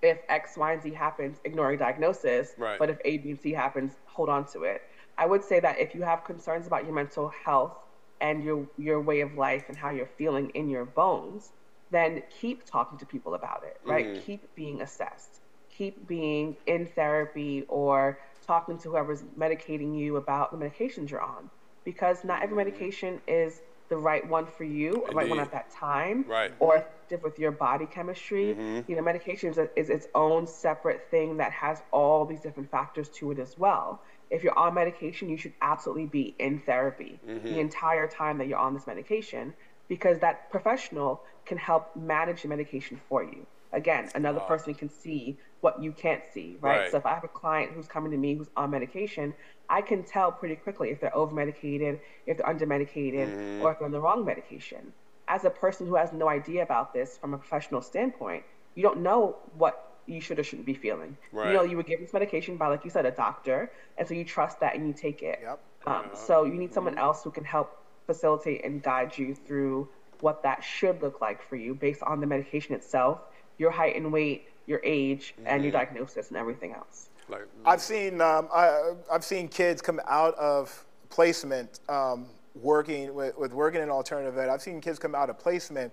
if X, Y, and Z happens, ignore a diagnosis. Right. But if A, B, and C happens, hold on to it. I would say that if you have concerns about your mental health and your your way of life and how you're feeling in your bones, then keep talking to people about it, right? Mm-hmm. Keep being assessed. Keep being in therapy or talking to whoever's medicating you about the medications you're on. Because not every medication is the right one for you, the right one at that time, right. or with your body chemistry. Mm-hmm. You know, medication is, a, is its own separate thing that has all these different factors to it as well. If you're on medication, you should absolutely be in therapy mm-hmm. the entire time that you're on this medication because that professional can help manage the medication for you. Again, another person can see what you can't see, right? right? So if I have a client who's coming to me who's on medication, I can tell pretty quickly if they're over medicated, if they're under medicated, mm-hmm. or if they're on the wrong medication. As a person who has no idea about this from a professional standpoint, you don't know what you should or shouldn't be feeling. Right. You know, you were given this medication by, like you said, a doctor, and so you trust that and you take it. Yep. Um, so you need someone else who can help facilitate and guide you through what that should look like for you based on the medication itself, your height and weight, your age, mm-hmm. and your diagnosis and everything else. Like, I've seen um, I, have seen kids come out of placement um, working with, with, working in alternative ed. I've seen kids come out of placement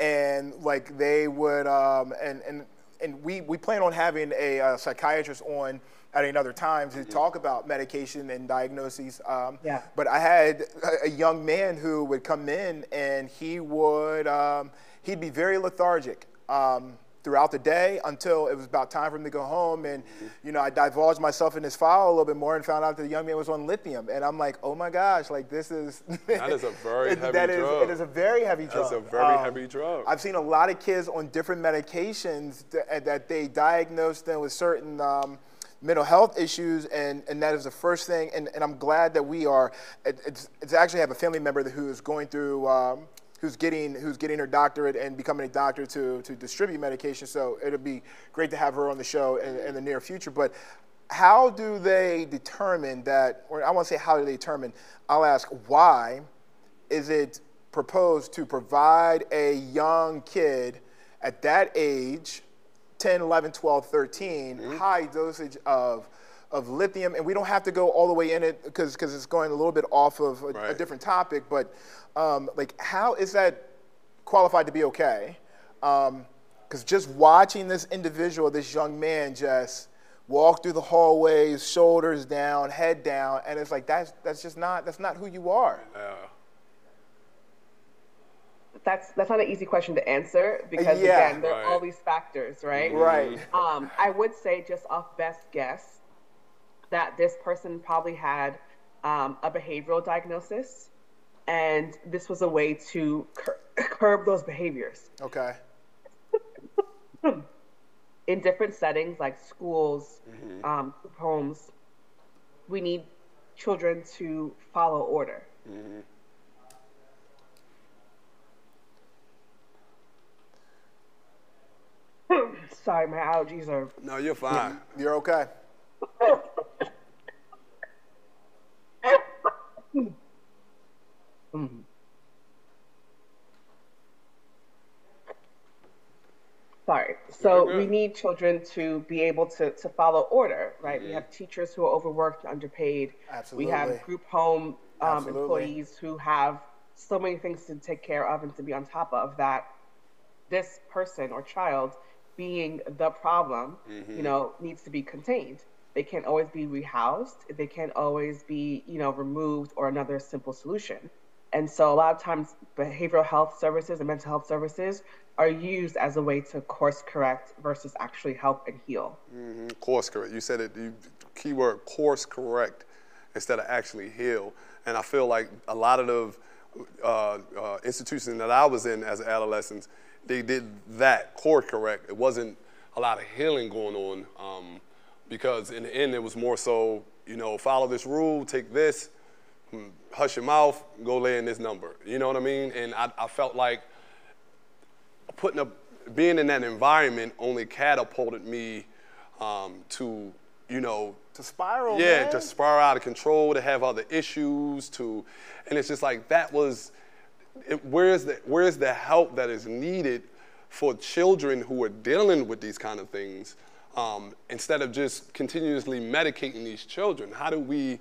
and like they would um, and and and we we plan on having a, a psychiatrist on at another time to talk about medication and diagnoses. Um, yeah. But I had a, a, young man who would come in and he would um, he'd be very lethargic. Um, throughout the day until it was about time for him to go home. And, you know, I divulged myself in his file a little bit more and found out that the young man was on lithium. And I'm like, oh my gosh, like this is. that is a very heavy that drug. Is, it is a very heavy drug. That's a very um, heavy drug. I've seen a lot of kids on different medications that, that they diagnose them with certain. Um, mental health issues, and, and that is the first thing. And, and I'm glad that we are. It, it's, it's actually have a family member who is going through um, who's getting who's getting her doctorate and becoming a doctor to to distribute medication. So it'll be great to have her on the show in, in the near future. But how do they determine that? Or I want to say how do they determine? I'll ask why is it proposed to provide a young kid at that age 10 11 12 13 mm-hmm. high dosage of of lithium, and we don't have to go all the way in it because because it's going a little bit off of a, right. a different topic. But um, like, how is that qualified to be okay? Because um, just watching this individual, this young man, just walk through the hallways, shoulders down, head down, and it's like that's that's just not that's not who you are. That's that's not an easy question to answer because yeah, again, there right. are all these factors, right? Right. Um, I would say just off best guess, that this person probably had um, a behavioral diagnosis, and this was a way to cur- curb those behaviors. Okay. In different settings like schools, mm-hmm. um, homes, we need children to follow order. Mm-hmm. Sorry, my allergies are. No, you're fine. You're okay. Mm-hmm. Sorry. So we need children to be able to, to follow order, right? Mm-hmm. We have teachers who are overworked, underpaid. Absolutely. We have group home um, employees who have so many things to take care of and to be on top of that this person or child being the problem, mm-hmm. you know, needs to be contained. They can't always be rehoused. They can't always be, you know, removed or another simple solution. And so a lot of times behavioral health services and mental health services are used as a way to course correct versus actually help and heal. Mm-hmm. Course correct. You said it, you, keyword course correct instead of actually heal. And I feel like a lot of the uh, uh, institutions that I was in as adolescents, they did that course correct. It wasn't a lot of healing going on um, because in the end it was more so, you know, follow this rule, take this, hush your mouth, go lay in this number. You know what I mean? And I, I felt like putting up, being in that environment only catapulted me um, to, you know, to spiral. Yeah, man. to spiral out of control, to have other issues, to, and it's just like that was, it, where's the where's the help that is needed for children who are dealing with these kind of things, um, instead of just continuously medicating these children? How do we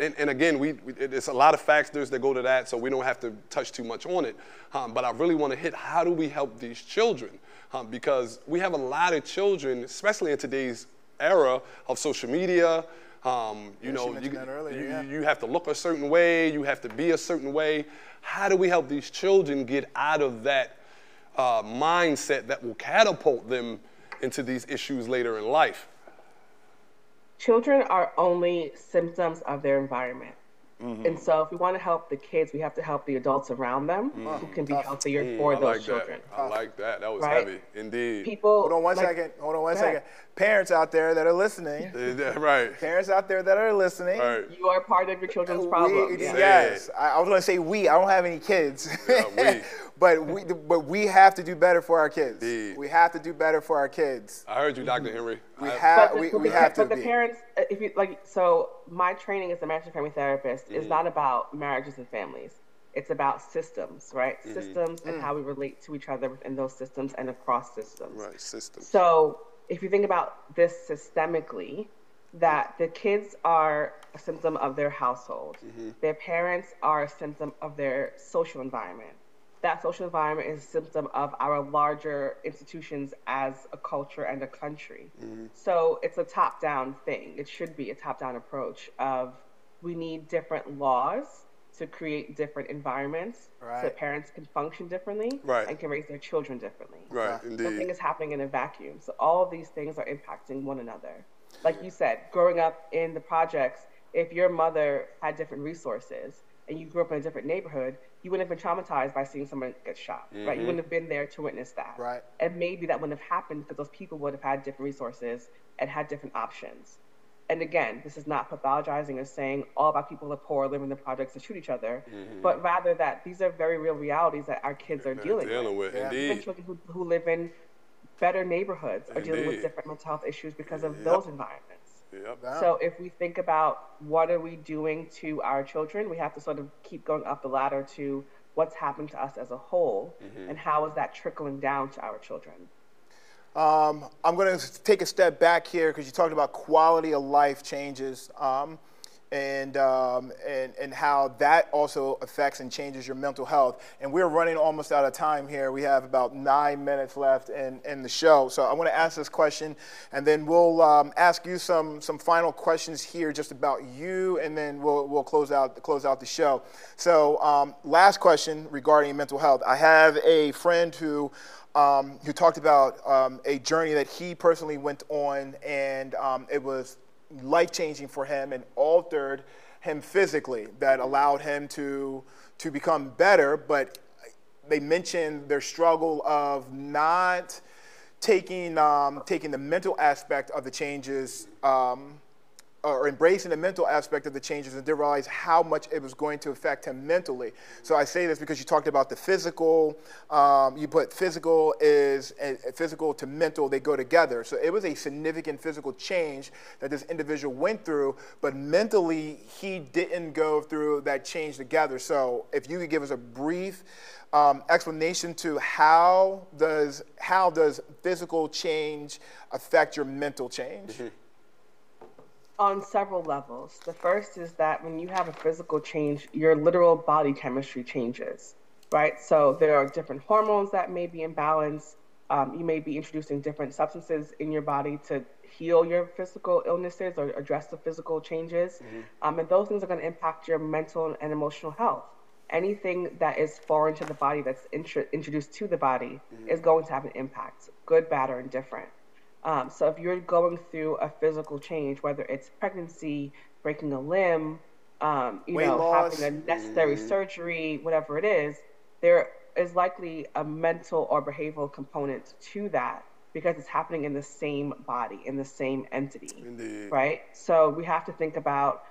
and, and, again, we, it's a lot of factors that go to that, so we don't have to touch too much on it. Um, but I really want to hit how do we help these children? Um, because we have a lot of children, especially in today's era of social media, Um, you Yeah, know, you, that earlier, you, yeah. you have to look a certain way, you have to be a certain way. How do we help these children get out of that uh, mindset that will catapult them into these issues later in life? children are only symptoms of their environment. Mm-hmm. And so, if we want to help the kids, we have to help the adults around them who can be healthier for Mm, I those like children. that. I like that. That was Right? heavy, indeed. People. Hold on one like- second. Hold on one Go ahead. second. Parents out there that are listening, Yeah, right. parents out there that are listening. Right. You are part of your children's We- problem. yes. I, I was going to say we. I don't have any kids, Yeah, we. but we, but we have to do better for our kids. Indeed. We have to do better for our kids. I heard you, Dr. Henry. We I- have, But we, but we the, have to but the be. parents, uh, if you like, so my training as a marriage and family therapist Mm-hmm. is not about marriages and families. It's about systems, right? Mm-hmm. Systems Mm. and how we relate to each other within those systems and across systems. Right, system. So if you think about this systemically, that the kids are a symptom of their household, mm-hmm. their parents are a symptom of their social environment. That social environment is a symptom of our larger institutions as a culture and a country. Mm-hmm. So it's a top down thing. It should be a top down approach of we need different laws to create different environments so that parents can function differently Right. and can raise their children differently. Right, Nothing indeed. is happening in a vacuum. So all of these things are impacting one another. Like you said, growing up in the projects, if your mother had different resources and you grew up in a different neighborhood, you wouldn't have been traumatized by seeing someone get shot, right? You mm-hmm. wouldn't have been there to witness that. Right. And maybe that wouldn't have happened because those people would have had different resources and had different options. And again, this is not pathologizing or saying all about people who are poor live in the projects and shoot each other, but rather that these are very real realities that our kids are dealing, Dealing with, Yeah. indeed. children who, who live in better neighborhoods are dealing with different mental health issues because of Yep. those environments. Yep. So if we think about what are we doing to our children, we have to sort of keep going up the ladder to what's happened to us as a whole Mm-hmm. and how is that trickling down to our children. Um, I'm going to take a step back here because you talked about quality of life changes um, and, um, and, and how that also affects and changes your mental health. And we're running almost out of time here. We have about nine minutes left in, in the show. So I want to ask this question and then we'll um, ask you some, some final questions here just about you and then we'll, we'll close, out, close out the show. So, um, last question regarding mental health. I have a friend who um, who talked about um, a journey that he personally went on, and um, it was life changing for him and altered him physically. That allowed him to to become better. But they mentioned their struggle of not taking um, taking the mental aspect of the changes. Um, or embracing the mental aspect of the changes and didn't realize how much it was going to affect him mentally. So I say this because you talked about the physical. Um, you put physical is physical to mental; they go together. So it was a significant physical change that this individual went through, but mentally he didn't go through that change together. So if you could give us a brief um, explanation to how does how does physical change affect your mental change? On several levels. The first is that when you have a physical change, your literal body chemistry changes, right? So there are different hormones that may be imbalanced. Um, you may be introducing different substances in your body to heal your physical illnesses or address the physical changes. Um, and those things are going to impact your mental and emotional health. Anything that is foreign to the body, that's intro- introduced to the body, is going to have an impact, good, bad, or indifferent. Um, so if you're going through a physical change, whether it's pregnancy, breaking a limb, um, you Weight know, loss. having a necessary surgery, whatever it is, there is likely a mental or behavioral component to that because it's happening in the same body, in the same entity, Indeed. right? So we have to think about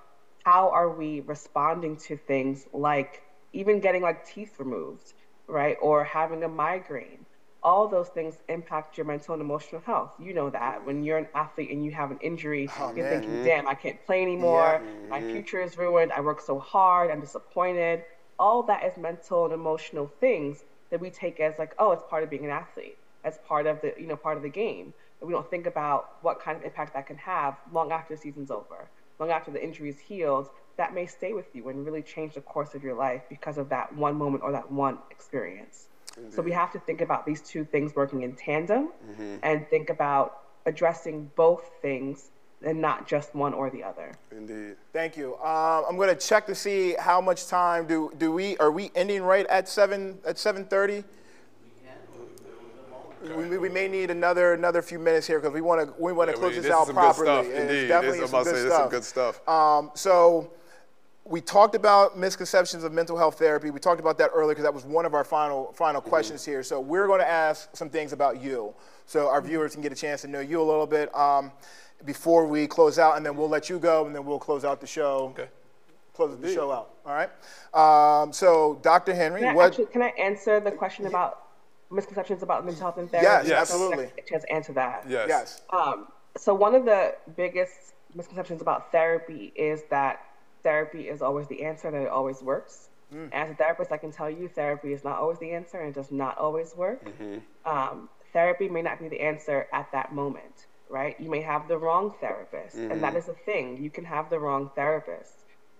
how are we responding to things like even getting like teeth removed, right? Or having a migraine all those things impact your mental and emotional health. You know that when you're an athlete and you have an injury, Oh, you're man. thinking, damn, I can't play anymore. My future is ruined. I worked so hard. I'm disappointed. All that is mental and emotional things that we take as like, oh, it's part of being an athlete. As part of the, you know, part of the game. And we don't think about what kind of impact that can have long after the season's over, long after the injury is healed. That may stay with you and really change the course of your life because of that one moment or that one experience. So we have to think about these two things working in tandem and think about addressing both things and not just one or the other. Indeed. Thank you. Uh, I'm going to check to see how much time do do we are we ending right at seven at 7:30. We, we may need another another few minutes here because we want to we want to Yeah, close we- this, this out is good properly. stuff. It's definitely This- I'm some good say, this stuff. some good stuff. Um, so we talked about misconceptions of mental health therapy. We talked about that earlier because that was one of our final final questions here. So we're going to ask some things about you, so our viewers can get a chance to know you a little bit um, before we close out, and then we'll let you go, and then we'll close out the show. Okay. Close the show out. All right. Um, so Dr. Henry, Can I, what? actually, can I answer the question about misconceptions about mental health and therapy? Yes, Yes. absolutely. A chance to answer that. Yes. Yes. Um, so one of the biggest misconceptions about therapy is that therapy is always the answer, that it always works. As a therapist, I can tell you therapy is not always the answer and it does not always work. Um, therapy may not be the answer at that moment, right? You may have the wrong therapist, and that is a thing. You can have the wrong therapist.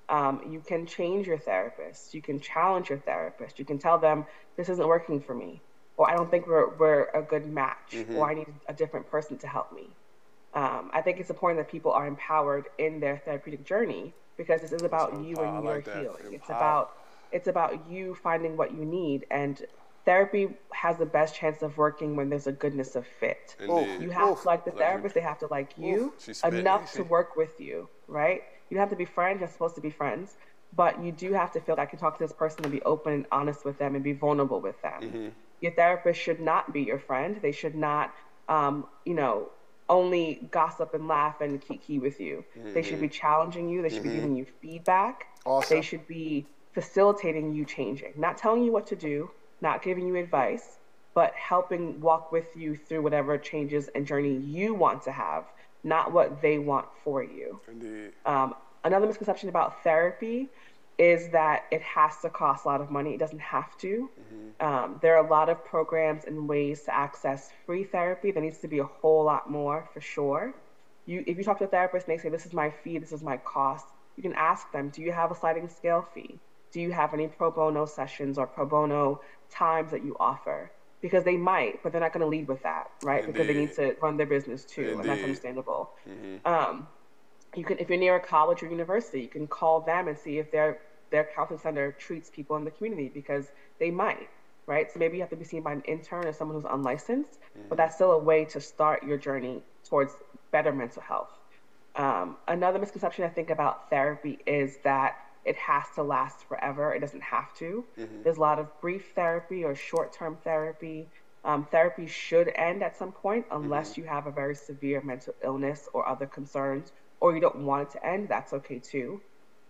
Um, you can change your therapist. You can challenge your therapist. You can tell them, this isn't working for me, or I don't think we're, we're a good match, or I need a different person to help me. Um, I think it's important that people are empowered in their therapeutic journey because this is about you and your like healing. It's Empower. about it's about you finding what you need, and therapy has the best chance of working when there's a goodness of fit. Indeed. You have Oof. to like the you. therapist; they have to like you enough to work with you, right? You don't have to be friends; you're supposed to be friends, but you do have to feel like I can talk to this person and be open and honest with them and be vulnerable with them. Mm-hmm. Your therapist should not be your friend. They should not, um, you know, only gossip and laugh and kiki with you. They should be challenging you. They should be giving you feedback. Awesome. They should be facilitating you changing, not telling you what to do, not giving you advice, but helping walk with you through whatever changes and journey you want to have, not what they want for you. Indeed. Um, another misconception about therapy is that it has to cost a lot of money. It doesn't have to. Um, there are a lot of programs and ways to access free therapy. There needs to be a whole lot more for sure. You, if you talk to a therapist and they say, This is my fee, this is my cost, you can ask them, Do you have a sliding scale fee? Do you have any pro bono sessions or pro bono times that you offer? Because they might, but they're not going to lead with that, right? Because they need to run their business too, and that's Indeed. understandable. Um, you can if you're near a college or university you can call them and see if their their counseling center treats people in the community because they might right? So maybe you have to be seen by an intern or someone who's unlicensed but that's still a way to start your journey towards better mental health. Um, another misconception i think about therapy is that it has to last forever. It doesn't have to. There's a lot of brief therapy or short-term therapy. Um, therapy should end at some point unless you have a very severe mental illness or other concerns or you don't want it to end, that's okay too.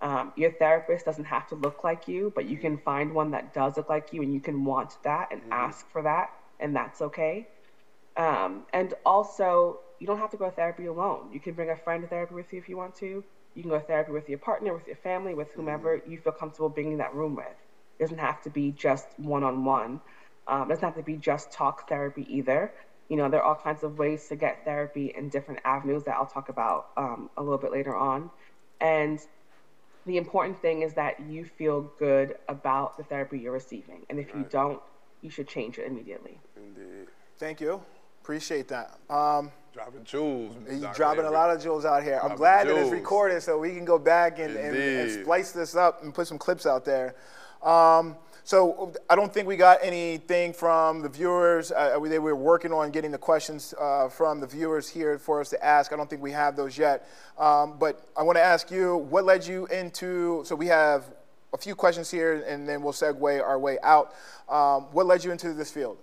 Um, your therapist doesn't have to look like you, but you can find one that does look like you and you can want that and ask for that, and that's okay. Um, and also, you don't have to go to therapy alone. You can bring a friend to therapy with you if you want to. You can go to therapy with your partner, with your family, with whomever you feel comfortable being in that room with. It doesn't have to be just one on one. Um, it doesn't have to be just talk therapy either. You know, there are all kinds of ways to get therapy in different avenues that I'll talk about um, a little bit later on. And the important thing is that you feel good about the therapy you're receiving. And if you don't, you should change it immediately. Indeed. Thank you. Appreciate that. Um, Dropping jewels. You're Dr. dropping a lot of jewels out here. I'm Dropping glad that it's recorded so we can go back and, and, and splice this up and put some clips out there. Um, so I don't think we got anything from the viewers. Uh, we, they were working on getting the questions uh, from the viewers here for us to ask. I don't think we have those yet. Um, but I want to ask you, what led you into? So we have a few questions here, and then we'll segue our way out. Um, what led you into this field?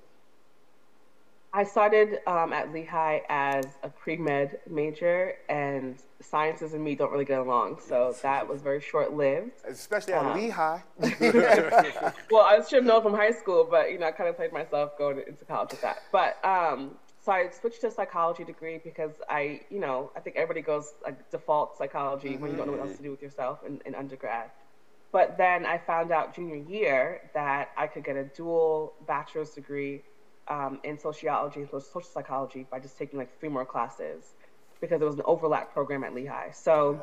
I started um, at Lehigh as a pre med major, and sciences and me don't really get along. So that was very short lived. Especially at Lehigh. well, I should have known from high school, but you know, I kind of played myself going into college with that. But um, so I switched to a psychology degree because I, you know, I think everybody goes like default psychology when you don't know what else to do with yourself in, in undergrad. But then I found out junior year that I could get a dual bachelor's degree um, in sociology social psychology by just taking like three more classes because there was an overlap program at Lehigh. So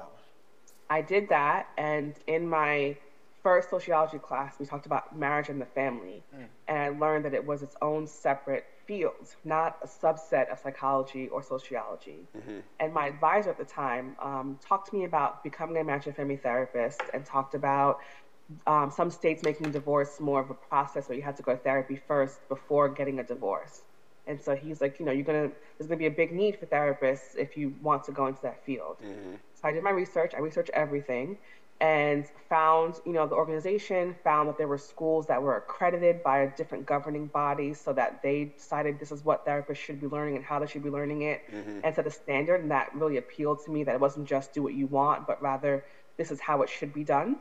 I did that, and in my first sociology class, we talked about marriage and the family. Mm. And I learned that it was its own separate field, not a subset of psychology or sociology. Mm-hmm. And my advisor at the time um, talked to me about becoming a marriage and family therapist and talked about um, some states making divorce more of a process where you have to go to therapy first before getting a divorce. And so he's like, you know, you're gonna there's gonna be a big need for therapists if you want to go into that field. Mm-hmm. So I did my research. I researched everything, and found, you know, the organization found that there were schools that were accredited by a different governing body, so that they decided this is what therapists should be learning and how they should be learning it, mm-hmm. and set a standard. And that really appealed to me that it wasn't just do what you want, but rather this is how it should be done.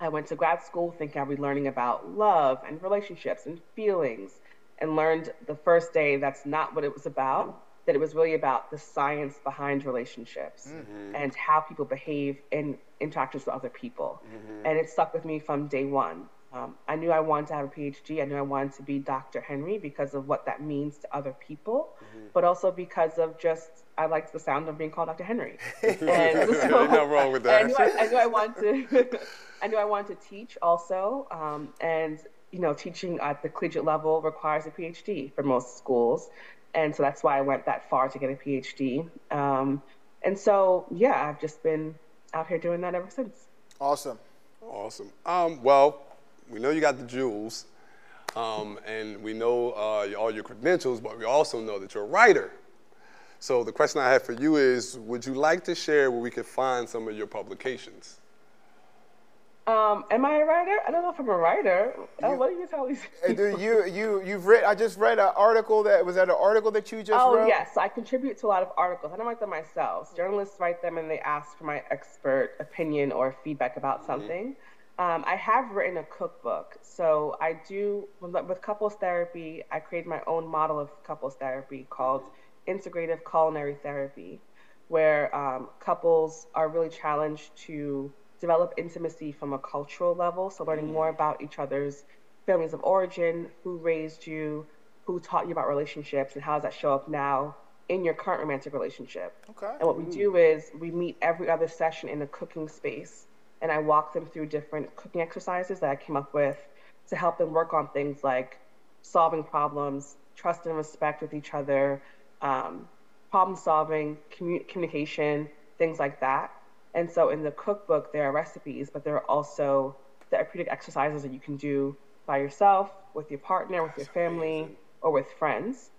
I went to grad school thinking I'd be learning about love and relationships and feelings, and learned the first day that's not what it was about. That it was really about the science behind relationships mm-hmm. and how people behave in interactions with other people. Mm-hmm. And it stuck with me from day one. Um, I knew I wanted to have a PhD. I knew I wanted to be Dr. Henry because of what that means to other people, mm-hmm. but also because of just I liked the sound of being called Dr. Henry. And so, no wrong with that. I knew I, I, knew I wanted to. I knew I wanted to teach also, um, and you know, teaching at the collegiate level requires a PhD for most schools, and so that's why I went that far to get a PhD. Um, and so, yeah, I've just been out here doing that ever since. Awesome. Awesome. Um, well, we know you got the jewels, um, and we know uh, all your credentials, but we also know that you're a writer. So the question I have for you is, would you like to share where we could find some of your publications? Um, am I a writer? I don't know if I'm a writer. Oh, what are you telling me? you you you've read? I just read an article that was that an article that you just oh, wrote. Oh yes, I contribute to a lot of articles. I don't write them myself. Journalists write them and they ask for my expert opinion or feedback about mm-hmm. something. Mm-hmm. Um, I have written a cookbook, so I do with couples therapy. I created my own model of couples therapy called integrative culinary therapy, where um, couples are really challenged to develop intimacy from a cultural level. So, learning more about each other's families of origin, who raised you, who taught you about relationships, and how does that show up now in your current romantic relationship. Okay. And what we do is we meet every other session in a cooking space, and I walk them through different cooking exercises that I came up with to help them work on things like solving problems, trust and respect with each other, um, problem solving, commu- communication, things like that. And so in the cookbook, there are recipes, but there are also therapeutic exercises that you can do by yourself, with your partner, with your family, or with friends.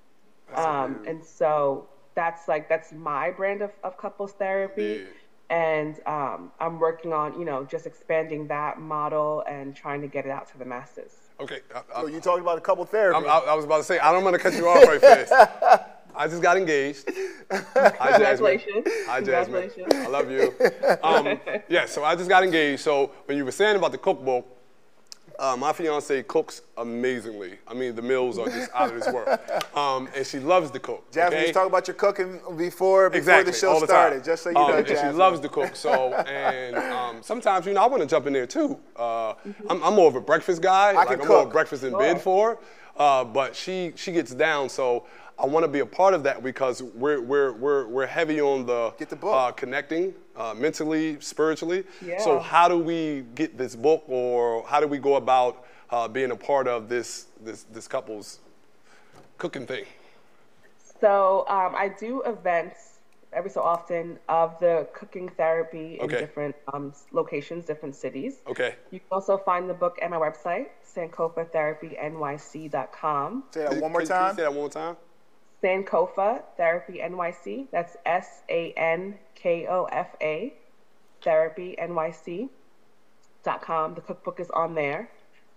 Um, and so that's like that's my brand of, of couples therapy. Yeah. And um, I'm working on, you know, just expanding that model and trying to get it out to the masses. Okay. I, I, so you talking about a couple therapy? I, I was about to say I don't want to cut you off right fast. I just got engaged. Hi, Congratulations. Hi, Jasmine. I love you. Um, yeah, so I just got engaged. So when you were saying about the cookbook, uh, my fiance cooks amazingly. I mean, the meals are just out of this world. Um, and she loves to cook. Jasmine, okay? you talked about your cooking before, before exactly, the show the started, just so you um, know, And Jasmine. she loves to cook. So, and um, sometimes, you know, I want to jump in there too. Uh, mm-hmm. I'm, I'm, more of a breakfast guy. I like, can I'm cook. more breakfast in bed for. Uh, but she she gets down. So I want to be a part of that because we're we're we're we're heavy on the, get the book. Uh, connecting uh, mentally, spiritually. Yeah. So how do we get this book, or how do we go about uh, being a part of this this this couple's cooking thing? So um, I do events every so often of the cooking therapy okay. in different um, locations, different cities. Okay. You can also find the book at my website, sankofatherapynyc.com. Say that one more time. Can you say that one more time. Sankofa Therapy NYC. That's S A N K O F A Therapy NYC.com. The cookbook is on there.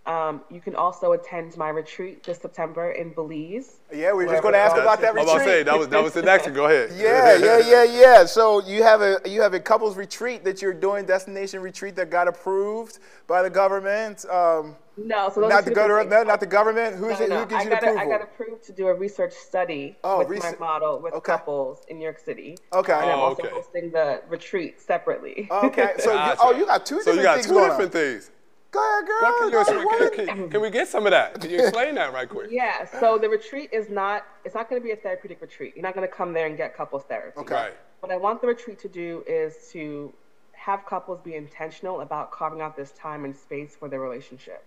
Um, you can also attend my retreat this September in Belize. Yeah, we are just going to ask about that retreat. I was about to say that was that was the next one. Go ahead. Yeah, yeah, yeah, yeah. So you have a you have a couples retreat that you're doing, destination retreat that got approved by the government. Um, no, so not the government. No, not the government. Who's no, it? No. Who gives I you got approval? I got approved to do a research study oh, with research. my model with okay. couples in New York City. Okay. And I'm oh, also okay. hosting the retreat separately. Okay. So you, oh, you got two So different you got things two different on. things. Go ahead, girl. Well, can, you Go explain- ahead. can, can- can we get some of that? Can you explain that right quick? Yeah, so the retreat is not it's not going to be a therapeutic retreat. You're not going to come there and get couples therapy. Okay. What I want the retreat to do is to have couples be intentional about carving out this time and space for their relationship.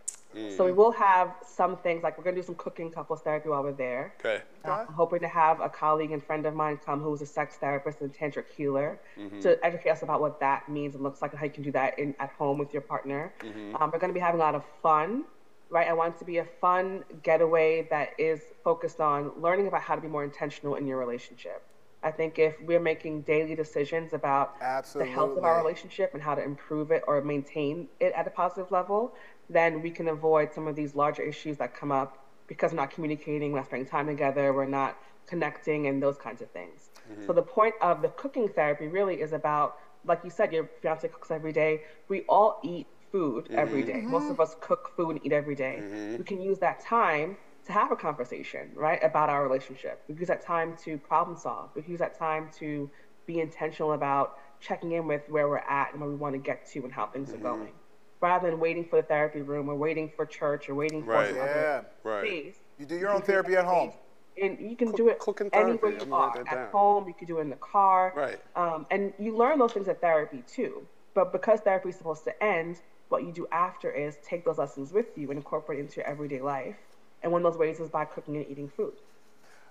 So we will have some things like we're gonna do some cooking couples therapy while we're there. Okay. Uh, I'm hoping to have a colleague and friend of mine come who's a sex therapist and tantric healer to educate us about what that means and looks like and how you can do that in, at home with your partner. Um, we're going to be having a lot of fun, right? I want it to be a fun getaway that is focused on learning about how to be more intentional in your relationship. I think if we're making daily decisions about the health of our relationship and how to improve it or maintain it at a positive level, then we can avoid some of these larger issues that come up because we're not communicating, we're not spending time together, we're not connecting, and those kinds of things. Mm-hmm. So the point of the cooking therapy really is about, like you said, your fiance cooks every day. We all eat food mm-hmm. every day. Most of mm-hmm. us cook food and eat every day. We can use that time to have a conversation, right, about our relationship. We use that time to problem solve. We use that time to be intentional about checking in with where we're at and where we want to get to and how things are going. Rather than waiting for the therapy room or waiting for church or waiting for Right. some Yeah. Right. space. You do your own therapy at home. And you can do it cooking anywhere therapy, you I'm are. At down. home, you can do it in the car. Right. Um, and you learn those things at therapy too. But because therapy is supposed to end, what you do after is take those lessons with you and incorporate it into your everyday life. And one of those ways is by cooking and eating food.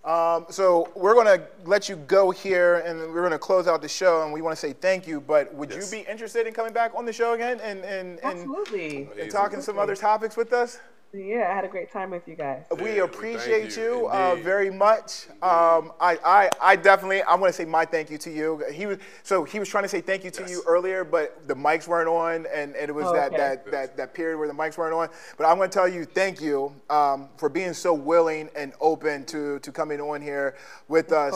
Um, so we're going to let you go here, and we're going to close out the show, and we want to say thank you. But would Yes. you be interested in coming back on the show again and and, and, Absolutely. and talking some other topics with us? Yeah, I had a great time with you guys. We appreciate you, you. uh, very much. Um, I, I, I definitely, I want to say my thank you to you. He was so he was trying to say thank you to you earlier, but the mics weren't on, and, and it was Oh, that, okay. that, that that period where the mics weren't on. But I want to tell you thank you um, for being so willing and open to to coming on here with us.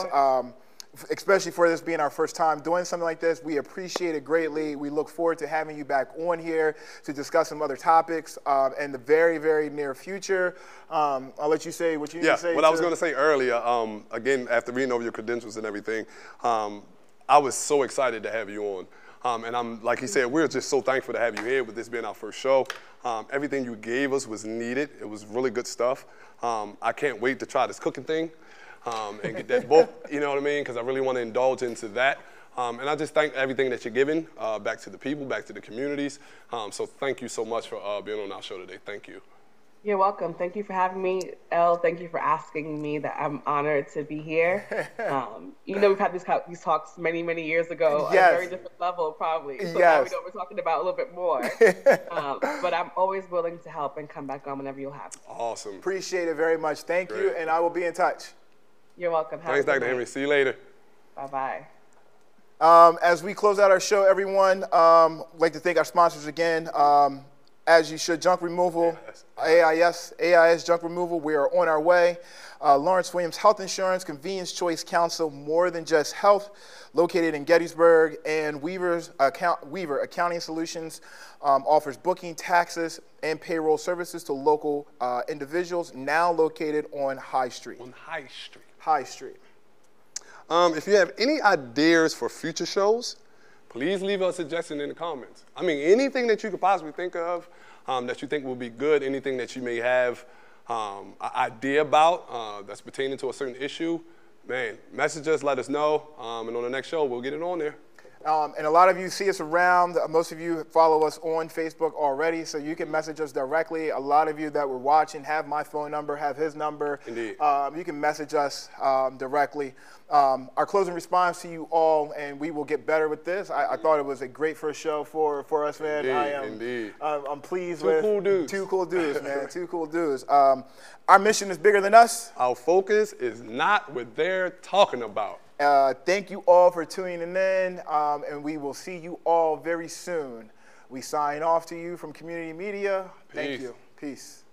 Especially for this being our first time doing something like this. We appreciate it greatly. We look forward to having you back on here to discuss some other topics um, in the very, very near future. Um, I'll let you say what you need to say. what I was going to say earlier, um, again, after reading over your credentials and everything, um, I was so excited to have you on. Um, and I'm, like he said, we're just so thankful to have you here with this being our first show. Um, everything you gave us was needed. It was really good stuff. Um, I can't wait to try this cooking thing um, and get that book, you know what I mean? Because I really want to indulge into that. Um, and I just thank everything that you're giving uh, back to the people, back to the communities. Um, so thank you so much for uh, being on our show today. Thank you. You're welcome. Thank you for having me, Elle. Thank you for asking me. That I'm honored to be here. Um, you know, we've had these, these talks many, many years ago Yes. at a very different level, probably. So now we know we're talking about a little bit more. um, but I'm always willing to help and come back on whenever you'll have me. Awesome. Appreciate it very much. Thank you, and I will be in touch. You're welcome. Have Thanks, Dr. Henry. See you later. Bye bye. Um, as we close out our show, everyone, um, I'd like to thank our sponsors again. Um, as you should, junk removal, AIS, AIS junk removal. We are on our way. Uh, Lawrence Williams Health Insurance, Convenience Choice Council, more than just health, located in Gettysburg, and Weaver's account, Weaver Accounting Solutions um, offers booking, taxes, and payroll services to local uh, individuals. Now located on High Street. On High Street. High Street. Um, if you have any ideas for future shows, please leave a suggestion in the comments. I mean, anything that you could possibly think of um, that you think will be good, anything that you may have um, an idea about uh, that's pertaining to a certain issue, man, message us, let us know, um, and on the next show, we'll get it on there. Um, and a lot of you see us around. Uh, Most of you follow us on Facebook already, so you can message us directly. A lot of you that were watching have my phone number, have his number. Indeed. Um, you can message us um, directly. Um, our closing response to you all, and we will get better with this. I, I thought it was a great first show for, for us, man. Indeed, I am, indeed. I'm, pleased Two with cool dudes. Two cool dudes, man. two cool dudes. Um, our mission is bigger than us. Our focus is not what they're talking about. Uh, thank you all for tuning in, um, and we will see you all very soon. We sign off to you from Community Media. Thank you. Peace.